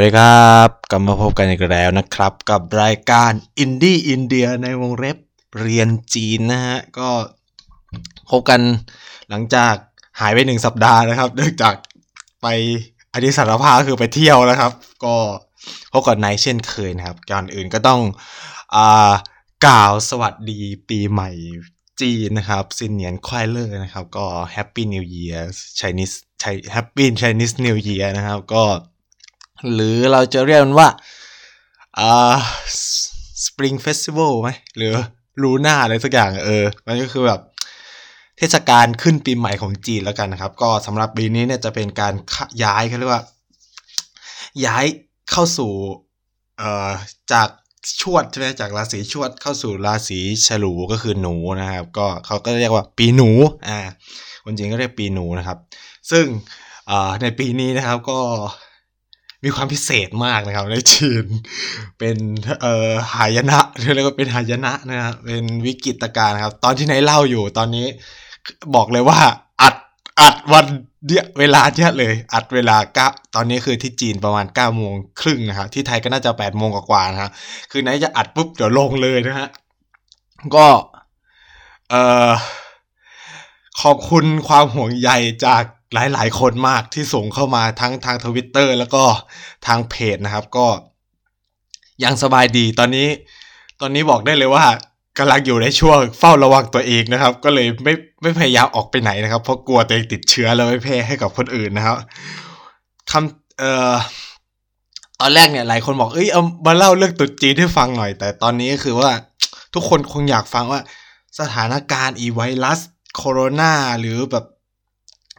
สวัสดีครับกลับมาพบกันอีกแล้วนะครับ กับรายการ Indie India ในวงเล็บเรียนจีนนะฮะ ก็พบกันหลังจากหายไปหนึ่งสัปดาห์นะครับเนื่องจากไปอดีตสารภาพคือไปเที่ยวนะครับ ก็พบกับนายเช่นเคยนะครับก่อนอื่นก็ต้องอ่ากล่าวสวัสดีปีใหม่จีนนะครับ新年快乐 นะครับ ก็ Happy New Yearไชนีสไชแฮปปี้ไชนีสนิวเยียร์นะครับ ก็ หรือเราจะเรียกมันว่าอ่า Spring Festival ไหมหรือลูน่าอะไรสักอย่างเออ มันก็คือแบบเทศกาลขึ้นปีใหม่ของจีนแล้วกันนะครับ ก็สำหรับปีนี้เนี่ยจะเป็นการย้ายเขาเรียกว่า ย้ายเข้าสู่เอ่อจากชวดใช่ไหมจากราศีชวดเข้าสู่ราศีฉลูก็คือหนูนะครับ ก็เขาก็เรียกว่าปีหนูอ่าคนจีนก็เรียกปีหนูนะครับ ซึ่งอ่าในปีนี้นะครับก็ มีความพิเศษมากนะครับ ในจีน เป็นเอ่อหายนะเรียกว่าเป็นหายนะนะครับเป็นวิกฤตการณ์ครับ ตอนที่ไหนเล่าอยู่ตอนนี้บอกเลยว่าอัดอัดวันเดียเวลาเนี้ยเลย อัดเวลาเก้าตอนนี้คือที่จีนประมาณ9ก้าโมงครึ่งนะครับที่ไทยก็น่าจะ8ปดโมงกว่าๆนะครับคือไหนจะอัดปุ๊บเดี๋ยวลงเลยนะฮะก็เอ่อขอบคุณความห่วงใยจาก หลายๆคนมากที่ส่งเข้ามาทั้งทางทวิตเตอร์แล้วก็ทางเพจนะครับ ก็ยังสบายดีตอนนี้ ตอนนี้บอกได้เลยว่ากำลังอยู่ในช่วงเฝ้าระวังตัวเองนะครับ ก็เลยไม่ไม่พยายามออกไปไหนนะครับ เพราะกลัวตัวเองติดเชื้อแล้วไม่แพร่ให้กับคนอื่นนะครับคำเอ่อตอนแรกเนี่ยหลายคนบอกเอ้ยเอามาเล่าเรื่องตุ๊จีนให้ฟังหน่อย แต่ตอนนี้ก็คือว่าทุกคนคงอยากฟังว่า สถานการณ์อีไวรัสโคโรนาหรือแบบ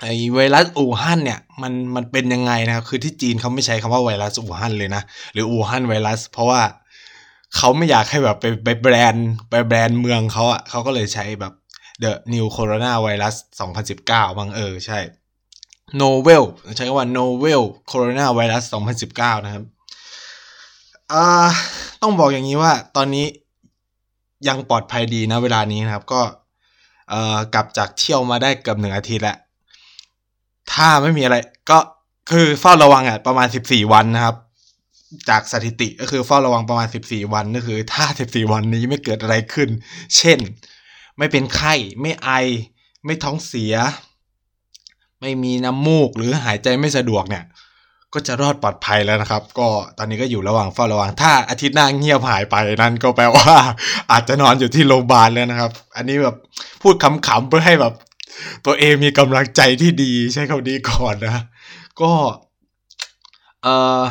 ไอไวรัสอู่ฮั่นเนี่ยมันมันเป็นยังไงนะครับ คือที่จีนเขาไม่ใช้คำว่าไวรัสอู่ฮั่นเลยนะ หรืออู่ฮั่นไวรัส เพราะว่าเขาไม่อยากให้แบบไปไปแบรนด์ไปแบรนด์เมืองเขาอะ่ะเขาก็เลยใช้แบบ The New Corona Virus 2019บางเออ ใช่ Novel ใช้คำว่า Novel Corona Virus 2019 นะครับอ่าต้องบอกอย่างนี้ว่าตอนนี้ยังปลอดภัยดีนะเวลานี้นะครับ ก็เอ่อกลับจากเที่ยวมาได้เกือบหนึ่งอาทิตย์แล้ว ถ้าไม่มีอะไร ก็คือเฝ้าระวังอะประมาณ14วันนะครับ จากสถิติก็คือเฝ้าระวังประมาณ14วันก็คือ ถ้า14วันนี้ไม่เกิดอะไรขึ้น เช่น ไม่เป็นไข้ไม่ไอ ไม่ท้องเสีย ไม่มีน้ำมูกหรือหายใจไม่สะดวกเนี่ยก็จะรอดปลอดภัยแล้วนะครับ ก็ตอนนี้ก็อยู่ระหว่างเฝ้าระวัง ถ้าอาทิตย์หน้าเงียบหายไปนั่นก็แปลว่า อาจจะนอนอยู่ที่โรงพยาบาลแล้วนะครับ อันนี้แบบพูดขำๆเพื่อให้แบบ ตัวเองมีกำลังใจที่ดีใช้คำนี้ก่อนนะ ก็เออ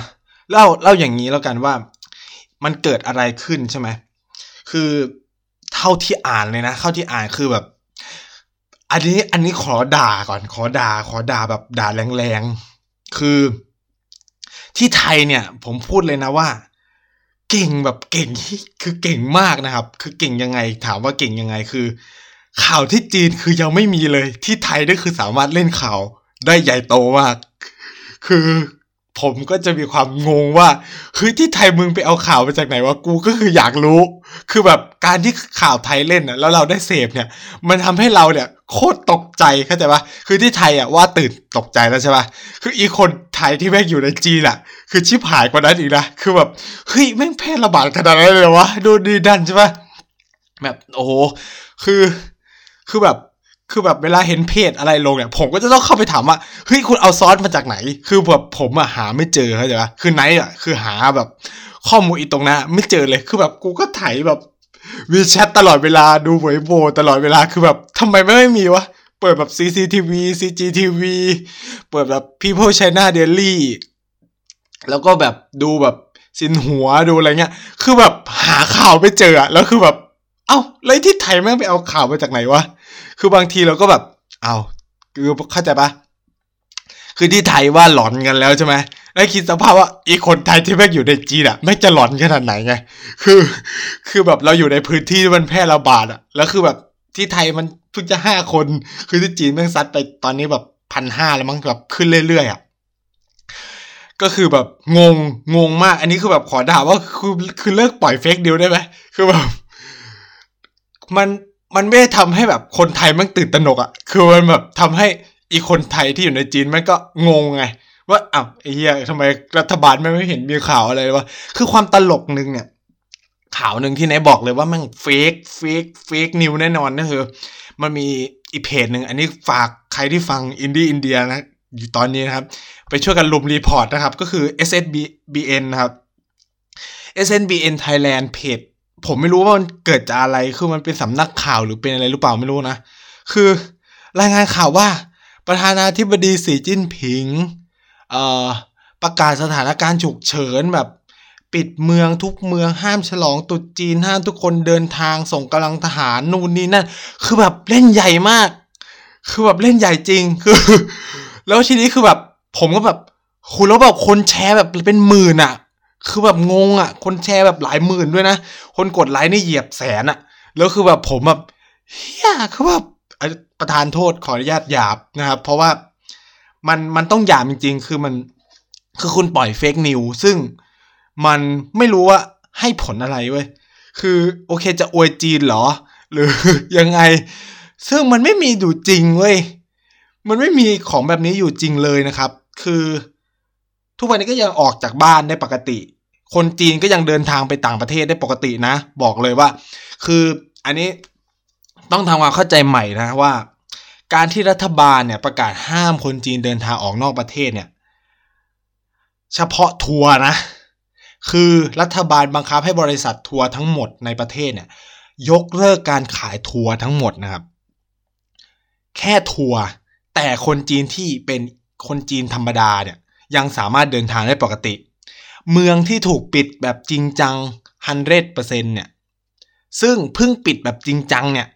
เล่าเล่าอย่างนี้แล้วกันว่า มันเกิดอะไรขึ้นใช่ไหมคือเท่าที่อ่านเลยนะเท่าที่อ่านคือแบบ อันนี้อันนี้ขอด่าก่อน ขอด่า ขอด่าแบบด่าแรงๆคือที่ไทยเนี่ย ผมพูดเลยนะว่า เก่งแบบเก่งคือเก่งมากนะครับ คือเก่งยังไง ถามว่าเก่งยังไงคือ ข่าวที่จีนคือยังไม่มีเลย ที่ไทยนี่คือสามารถเล่นข่าวได้ใหญ่โตมาก คือผมก็จะมีความงงว่าเฮ้ยที่ไทยมึงไปเอาข่าวมาจากไหนวะกูก็คืออยากรู้ คือแบบการที่ข่าวไทยเล่นอะแล้วเราได้เสพเนี่ย มันทำให้เราเนี่ย โคตรตกใจเข้าใจปะคือที่ไทยอะว่าตื่นตกใจแล้วใช่ปะคืออีคนไทยที่แม่งอยู่ในจีนอะ คือชิบหายกว่านั้นอีกนะคือแบบเฮ้ยแม่งแพร่ระบาดขนาดนั้นเลยวะดูดีดันใช่ปะแบบโอ้โหคือ คือแบบคือแบบเวลาเห็นเพจอะไรลงเนี่ยผมก็จะต้องเข้าไปถามว่าเฮ้ยคุณเอาซอสมาจากไหน คือแบบผมอะหาไม่เจอเข้าใจปะคือไนท์อะคือหาแบบข้อมูลอีตรงนั้นไม่เจอเลยคือแบบกูก็ไถแบบวีแชทตลอดเวลาดูเวโบตลอดเวลาคือแบบทำไมไม่มีวะ เปิดแบบ CCTV CGTV เปิดแบบ People China Daily แล้วก็แบบดูแบบสินหัวดูอะไรเงี้ย คือแบบหาข่าวไม่เจอแล้วคือแบบ เอ้าแล้วที่ไทยแม่งไปเอาข่าวมาจากไหนวะ คือบางทีเราก็แบบ เอาคือเข้าใจปะคือที่ไทยว่าหลอนกันแล้วใช่ไหมแล้วคิดสภาพว่าอีคนไทยที่แม่งอยู่ในจีนอะแม่งจะหลอนขนาดไหนไง คือ คือแบบเราอยู่ในพื้นที่ที่มันแพร่ระบาดอะแล้วคือแบบที่ไทยมันเพิ่งจะห้าคน คือที่จีนแม่งซัดไปตอนนี้แบบพันห้าแล้วมั้งแบบขึ้นเรื่อยๆอะก็คือแบบงงงงมาก อันนี้คือแบบขอด่าว่าคือคือเลิกปล่อยเฟกเดียวได้ไหมคือแบบมัน มันไม่ได้ทำให้แบบคนไทยมันตื่นตระหนกอะ่ะ คือมันแบบทำให้อีคนไทยที่อยู่ในจีนมันก็งงไง ว่าอ้าวไอ้เหี้ยทำไมรัฐบาลไม่ไม่เห็นมีข่าวอะไรวะ คือความตลกหนึ่งเนี่ยข่าวหนึ่งที่ไหนบอกเลยว่าม่งเฟกเฟกเฟกนิวแน่นอนนะคือมันมีอีเพจหนึ่งอันนี้ฝากใครที่ฟังอินดี้อินเดียนะอยู่ตอนนี้นะครับ ไปช่วยกันลุมรีพอร์ตนะครับ ก็คือ SSBN นะครับ SNBN Thailand เพจ ผมไม่รู้ว่ามันเกิดจากอะไร คือมันเป็นสำนักข่าวหรือเป็นอะไรหรือเปล่าไม่รู้นะ คือรายงานข่าวว่า ประธานาธิบดีสีจิ้นผิง เอ่อ ประกาศสถานการณ์ฉุกเฉินแบบ ปิดเมืองทุกเมืองห้ามฉลองตรุษจีนห้ามทุกคนเดินทางส่งกำลังทหารนู่นนี่นั่น คือแบบเล่นใหญ่มาก คือแบบเล่นใหญ่จริง คือ แล้วทีนี้คือแบบ ผมก็แบบคุณแล้วแบบคนแชร์แบบเป็นหมื่นอะ คือแบบงงอะ่ะ คนแชร์แบบหลายหมื่นด้วยนะ คนกดไลค์นี่เหยียบแสนอะ่ะ แล้วคือแบบผมแบบเฮียคือแบบประธานโทษขออนุญาตหยาบนะครับ เพราะว่ามันมันต้องหยาบจริง ๆ คือมันคือคุณปล่อยเฟกนิวซึ่งมันไม่รู้ว่าให้ผลอะไรเว้ย คือโอเคจะอวยจีนเหรอ หรือยังไง ซึ่งมันไม่มีอยู่จริงเว้ย มันไม่มีของแบบนี้อยู่จริงเลยนะครับ คือ ทุกวันนี้ก็ยังออกจากบ้านได้ปกติ คนจีนก็ยังเดินทางไปต่างประเทศได้ปกตินะ บอกเลยว่า คืออันนี้ต้องทำความเข้าใจใหม่นะว่า การที่รัฐบาลเนี่ยประกาศห้ามคนจีนเดินทางออกนอกประเทศเนี่ย เฉพาะทัวร์นะ คือรัฐบาลบังคับให้บริษัททัวร์ทั้งหมดในประเทศเนี่ย ยกเลิกการขายทัวร์ทั้งหมดนะครับ แค่ทัวร์แต่คนจีนที่เป็นคนจีนธรรมดาเนี่ย ยังสามารถเดินทางได้ปกติ เมืองที่ถูกปิดแบบจริงจัง100%เนี่ย ซึ่งเพิ่งปิดแบบจริงจังเนี่ย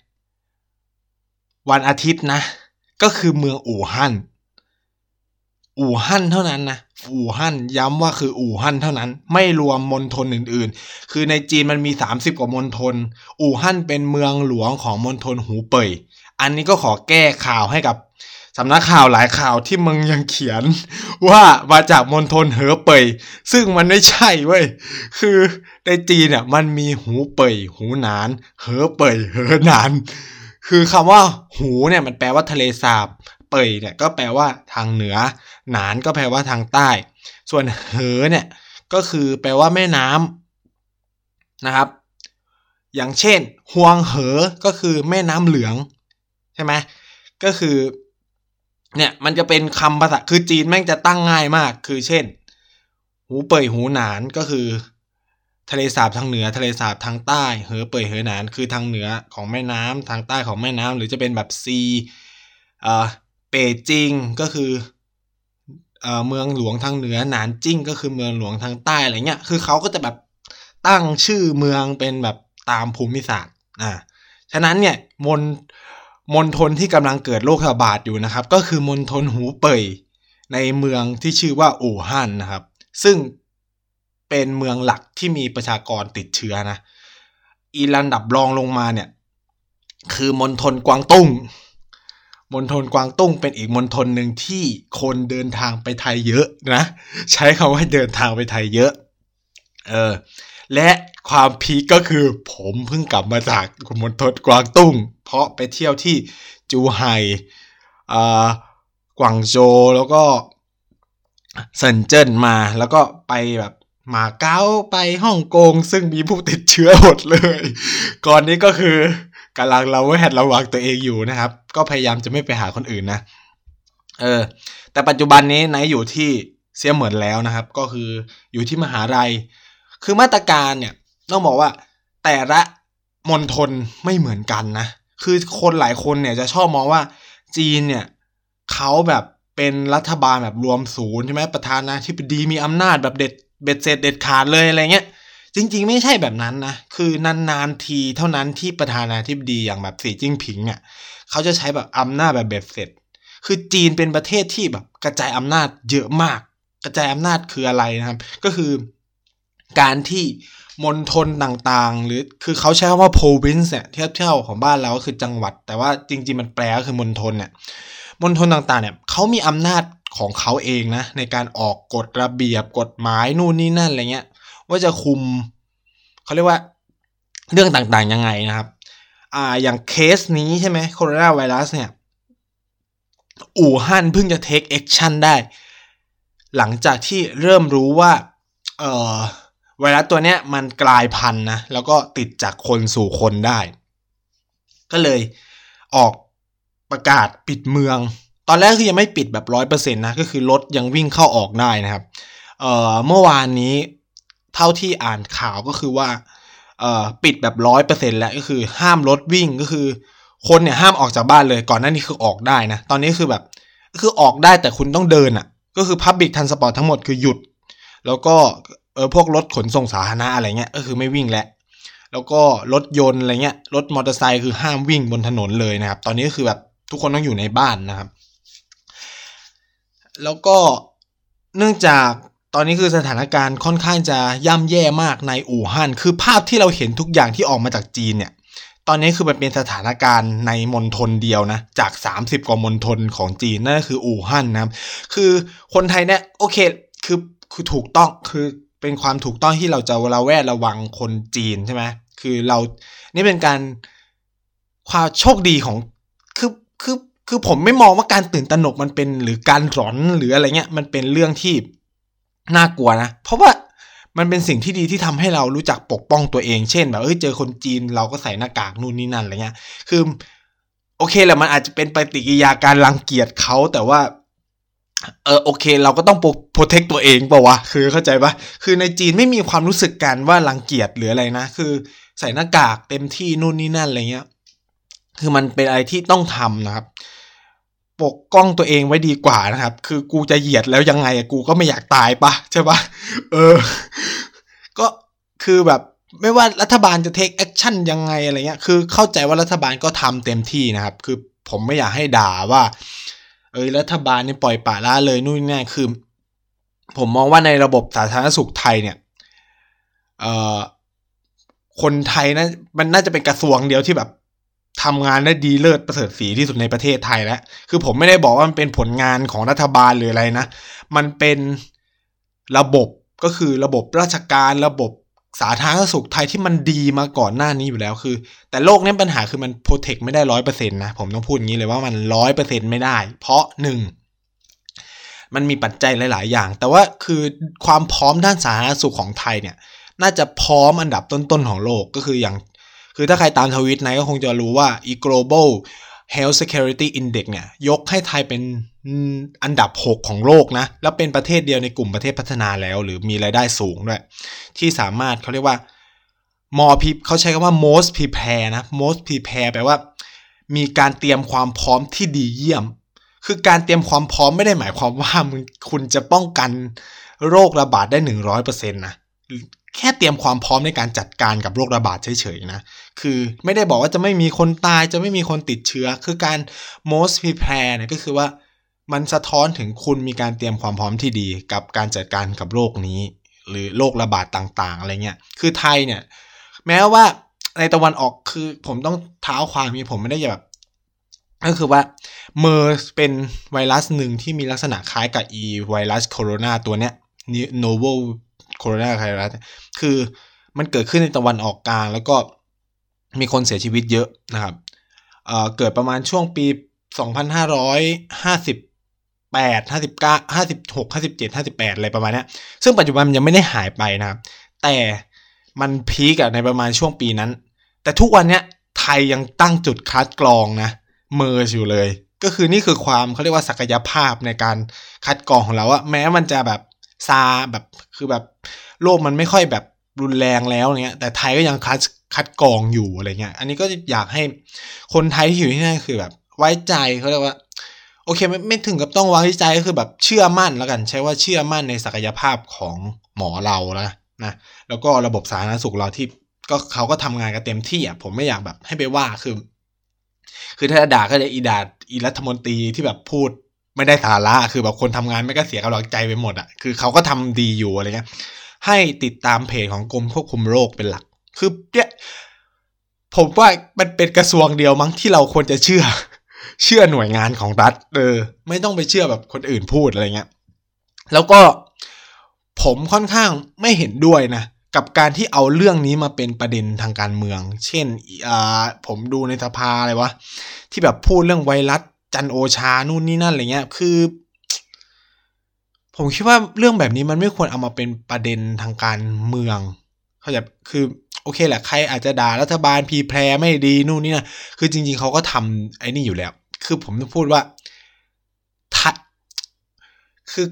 วันอาทิตย์นะ ก็คือเมืองอู่ฮั่น อู่ฮั่นเท่านั้นนะ อู่ฮั่นย้ำว่าคืออู่ฮั่นเท่านั้น ไม่รวมมณฑลอื่นๆ คือในจีนมันมี 30 กว่ามณฑล อู่ฮั่นเป็นเมืองหลวงของมณฑลหูเป่ย อันนี้ก็ขอแก้ข่าวให้กับ สำนักข่าวหลายข่าวที่มึงยังเขียนว่ามาจากมณฑลเหอเป่ยซึ่งมันไม่ใช่เว้ยคือในจีนเนี่ยมันมีหูเป่ยหูหนาน เหอเป่ยเหอหนาน คือคำว่าหูเนี่ยมันแปลว่าทะเลสาบ เป่ยเนี่ยก็แปลว่าทางเหนือ หนานก็แปลว่าทางใต้ ส่วนเหอเนี่ยก็คือแปลว่าแม่น้ำนะครับ อย่างเช่นฮวงเหอก็คือแม่น้ำเหลืองใช่ไหมก็คือ เนี่ยมันจะเป็นคำภาษาคือจีนแม่งจะตั้งง่ายมาก คือเช่น หูเป่ยหูหนานก็คือ ทะเลสาบทางเหนือทะเลสาบทางใต้เหอเป่ยเหอหนานคือทางเหนือของแม่น้ำทางใต้ของแม่น้ำหรือจะเป็นแบบซีเอ่อเป่ยจิงก็คือเอ่อเมืองหลวงทางเหนือหนานจิ้งก็คือเมืองหลวงทางใต้อะไรเงี้ยคือเขาก็จะแบบตั้งชื่อเมืองเป็นแบบตามภูมิศาสตร์อ่าฉะนั้นเนี่ยมน มณฑลที่กำลังเกิดโรคระบาดอยู่นะครับ ก็คือมณฑลหูเป่ยในเมืองที่ชื่อว่าอู่ฮั่นนะครับ ซึ่งเป็นเมืองหลักที่มีประชากรติดเชื้อนะอีลันดับรองลงมาเนี่ย คือมณฑลกวางตุ้งมณฑลกวางตุ้งเป็นอีกมณฑลหนึ่งที่คนเดินทางไปไทยเยอะนะ ใช้คำว่าเดินทางไปไทยเยอะ เออ และ ความพีก็คือผมเพิ่งกลับมาจากมณฑลกวางตุ้ง เพราะไปเที่ยวที่จูไห่กวางโจแล้วก็เซินเจิ้นมาแล้วก็ไปแบบมาเก๊าไปฮ่องกง ซึ่งมีผู้ติดเชื้อหมดเลย ก่อนนี้ก็คือกำลังเราแวดระวังตัวเองอยู่นะครับ ก็พยายามจะไม่ไปหาคนอื่นนะ เออ แต่ปัจจุบันนี้ไนอยู่ที่เสียเหมือนแล้วนะครับ ก็คืออยู่ที่มหาลัย คือมาตรการเนี่ย ต้องบอกว่า แต่ละมณฑลไม่เหมือนกันนะ คือคนหลายคนเนี่ยจะชอบมองว่าจีนเนี่ยเขาแบบเป็นรัฐบาลแบบรวมศูนย์ใช่ไหมประธานาธิบดีมีอำนาจแบบเด็ดเบ็ดเสร็จเด็ดขาดเลยอะไรเงี้ยจริง ๆ ไม่ใช่แบบนั้นนะ คือนานๆทีเท่านั้นที่ประธานาธิบดีอย่างแบบสีจิ้งผิงเนี่ยเขาจะใช้แบบอำนาจแบบเบ็ดเสร็จ คือจีนเป็นประเทศที่แบบกระจายอำนาจเยอะมาก กระจายอำนาจคืออะไรนะครับ ก็คือการที่ มณฑลต่างๆ หรือคือเขาใช้คำว่า province เนี่ยเทียบเท่าของบ้านเราก็คือจังหวัด แต่ว่าจริง ๆ มันแปลก็คือมณฑลเนี่ยมณฑลต่างๆเนี่ยเขามีอำนาจของเขาเองนะ ในการออกกฎระเบียบกฎหมายนู่นนี่นั่นอะไรเงี้ยว่าจะคุมเขาเรียกว่าเรื่องต่างๆยังไงนะครับ อ่าอย่างเคสนี้ใช่ไหมโคโรนาไวรัสเนี่ยอู่ฮั่นเพิ่งจะ take action ได้ หลังจากที่เริ่มรู้ว่าเอ่อ ไวรัสตัวเนี้ยมันกลายพันธุ์นะแล้วก็ติดจากคนสู่คนได้ ก็เลยออกประกาศปิดเมือง ตอนแรกคือยังไม่ปิดแบบร้อยเปอร์เซ็นต์นะก็คือรถยังวิ่งเข้าออกได้นะครับเอ่อเมื่อวานนี้เท่าที่อ่านข่าวก็คือว่าเอ่อปิดแบบร้อยเปอร์เซ็นต์แล้วก็คือห้ามรถวิ่งก็คือ คนเนี่ยห้ามออกจากบ้านเลยก่อนหน้านี้คือออกได้นะ ตอนนี้คือแบบคือออกได้แต่คุณต้องเดินอะ่ะ ก็คือ public transport ทั้งหมดคือหยุด แล้วก็ เออพวกรถขนส่งสาธารณะอะไรเงี้ยก็คือไม่วิ่งแล้วแล้วก็รถยนต์อะไรเงี้ยรถมอเตอร์ไซค์คือห้ามวิ่งบนถนนเลยนะครับ ตอนนี้ก็คือแบบทุกคนต้องอยู่ในบ้านนะครับ แล้วก็เนื่องจากตอนนี้คือสถานการณ์ค่อนข้างจะย่ำแย่มากในอู่ฮั่นคือภาพที่เราเห็นทุกอย่างที่ออกมาจากจีนเนี่ย ตอนนี้คือมันเป็นสถานการณ์ในมณฑลเดียวนะ จาก 30 กว่ามณฑลของจีนนั่นคืออู่ฮั่นนะครับ คือคนไทยเนี่ยโอเคคือคือถูกต้องคือ เป็นความถูกต้องที่เราจะระแวดระวังคนจีนใช่ไหมคือเรานี่เป็นการความโชคดีของคือคือคือผมไม่มองว่าการตื่นตระหนกมันเป็นหรือการหลอนหรืออะไรเงี้ย มันเป็นเรื่องที่น่ากลัวนะ เพราะว่ามันเป็นสิ่งที่ดีที่ทำให้เรารู้จักปกป้องตัวเอง เช่นแบบเอ้ยเจอคนจีนเราก็ใส่หน้ากากนู่นนี่นั่นอะไรเงี้ย คือ โอเคแหละมันอาจจะเป็นปฏิกิริยาการรังเกียจเขาแต่ว่า เออโอเค เราก็ต้องโปรเทคตัวเองป่าวะคือเข้าใจปะคือในจีนไม่มีความรู้สึกกันว่ารังเกียจหรืออะไรนะ คือใส่หน้ากากเต็มที่นู่นนี่นั่นอะไรเงี้ย คือมันเป็นอะไรที่ต้องทำนะครับปกป้องตัวเองไว้ดีกว่านะครับ คือกูจะเหยียดแล้วยังไงกูก็ไม่อยากตายปะใช่ปะเออ ก็คือแบบไม่ว่ารัฐบาลจะ take action ยังไงอะไรเงี้ย คือเข้าใจว่ารัฐบาลก็ทำเต็มที่นะครับ คือผมไม่อยากให้ด่าว่า เอ้ยรัฐบาลเนี่ยปล่อยปละละเลยนู่นนี่คือ ผมมองว่าในระบบสาธารณสุขไทยเนี่ยเอ่อคนไทยนะมันน่าจะเป็นกระทรวงเดียวที่แบบทำงานได้ดีเลิศประเสริฐศรีที่สุดในประเทศไทยแล้ว คือผมไม่ได้บอกว่ามันเป็นผลงานของรัฐบาลหรืออะไรนะ มันเป็นระบบก็คือระบบราชการระบบ สาธารณสุขไทยที่มันดีมาก่อนหน้านี้อยู่แล้วคือ แต่โลกนี้ปัญหาคือมันโปรเทคไม่ได้ร้อยเปอร์เซ็นต์นะ ผมต้องพูดอย่างนี้เลยว่ามันร้อยเปอร์เซ็นต์ไม่ได้ เพราะหนึ่งมันมีปัจจัยหลาย ๆ อย่าง แต่ว่าคือความพร้อมด้านสาธารณสุขของไทยเนี่ย น่าจะพร้อมอันดับต้น ๆ ของโลกก็คืออย่าง คือถ้าใครตามทวิตนายก็คงจะรู้ว่า e global health security index เนี่ย ยกให้ไทยเป็น อันดับ 6 ของโลกนะ แล้วเป็นประเทศเดียวในกลุ่มประเทศพัฒนาแล้ว หรือมีรายได้สูงด้วย ที่สามารถเขาเรียกว่า more p เขาใช้คำว่า most prepare นะ most prepare แปลว่า มีการเตรียมความพร้อมที่ดีเยี่ยม คือการเตรียมความพร้อมไม่ได้หมายความว่ามึงคุณจะป้องกันโรคระบาดได้หนึ่งร้อยเปอร์เซ็นต์นะแค่เตรียมความพร้อมในการจัดการกับโรคระบาดเฉยๆนะ คือไม่ได้บอกว่าจะไม่มีคนตายจะไม่มีคนติดเชื้อ คือการ most prepare เนี่ยก็คือว่า มันสะท้อนถึงคุณมีการเตรียมความพร้อมที่ดีกับการจัดการกับโรคนี้ หรือโรคระบาดต่างๆ อะไรเงี้ย คือไทยเนี่ย แม้ว่าในตะวันออกคือผมต้องเท้าความมีผมไม่ได้แบบ ก็คือว่าเมอร์เป็นไวรัสหนึ่งที่มีลักษณะคล้ายกับอีไวรัสโคโรนาตัวเนี้ย novel โคโรนาไวรัสคือมันเกิดขึ้นในตะวันออกกลาง แล้วก็มีคนเสียชีวิตเยอะนะครับเเกิดประมาณช่วงปี 2558 59 56 57 58อะไรประมาณนี้ซึ่งปัจจุบันมันยังไม่ได้หายไปนะครับ แต่มันพีกในประมาณช่วงปีนั้น แต่ทุกวันเนี้ยไทยยังตั้งจุดคัดกรองนะเมอร์อยู่เลย ก็คือนี่คือความเขาเรียกว่าศักยภาพในการคัดกรองของเราอะแม้มันจะแบบซาแบบคือแบบโลกมันไม่ค่อยแบบรุนแรงแล้วเนี้ยแต่ไทยก็ยังคัดคัดกรองอยู่อะไรเงี้ย อันนี้ก็อยากให้คนไทยที่อยู่ที่นั่นคือแบบ ไว้ใจเขาเรียกว่า โอเคไม่ไม่ถึงกับต้องไว้ใจก็คือแบบเชื่อมั่นแล้วกัน ใช้ว่าเชื่อมั่นในศักยภาพของหมอเราแล้วนะแล้วก็ระบบสาธารณสุขเราที่ก็เขาก็ทำงานกันเต็มที่อะผมไม่อยากแบบให้ไปว่าคือ คือถ้าด่าก็จะอีดาอีรัฐมนตรีที่แบบพูดไม่ได้สาระคือแบบคนทำงานไม่ก็เสียกำลังใจไปหมดอะคือเขาก็ทำดีอยู่อะไรเงี้ยให้ติดตามเพจของกรมควบคุมโรคเป็นหลัก คือเนี่ยผมว่ามันเป็นกระทรวงเดียวมั้งที่เราควรจะเชื่อ เชื่อหน่วยงานของรัฐ เออ ไม่ต้องไปเชื่อแบบคนอื่นพูดอะไรเงี้ย แล้วก็ผมค่อนข้างไม่เห็นด้วยนะกับการที่เอาเรื่องนี้มาเป็นประเด็นทางการเมือง เช่นอ่าผมดูในสภาอะไรวะ ที่แบบพูดเรื่องไวรัสจันโอชา นู่นนี่นั่นอะไรเงี้ย คือ ผมคิดว่าเรื่องแบบนี้มันไม่ควรเอามาเป็นประเด็นทางการเมือง เขาจะคือโอเคแหละ ใครอาจจะด่ารัฐบาลพีแพรไม่ดีนู่นนี่นะ คือจริง ๆเขาก็ทำไอ้นี่อยู่แล้ว คือผมจะพูดว่าทัด คือ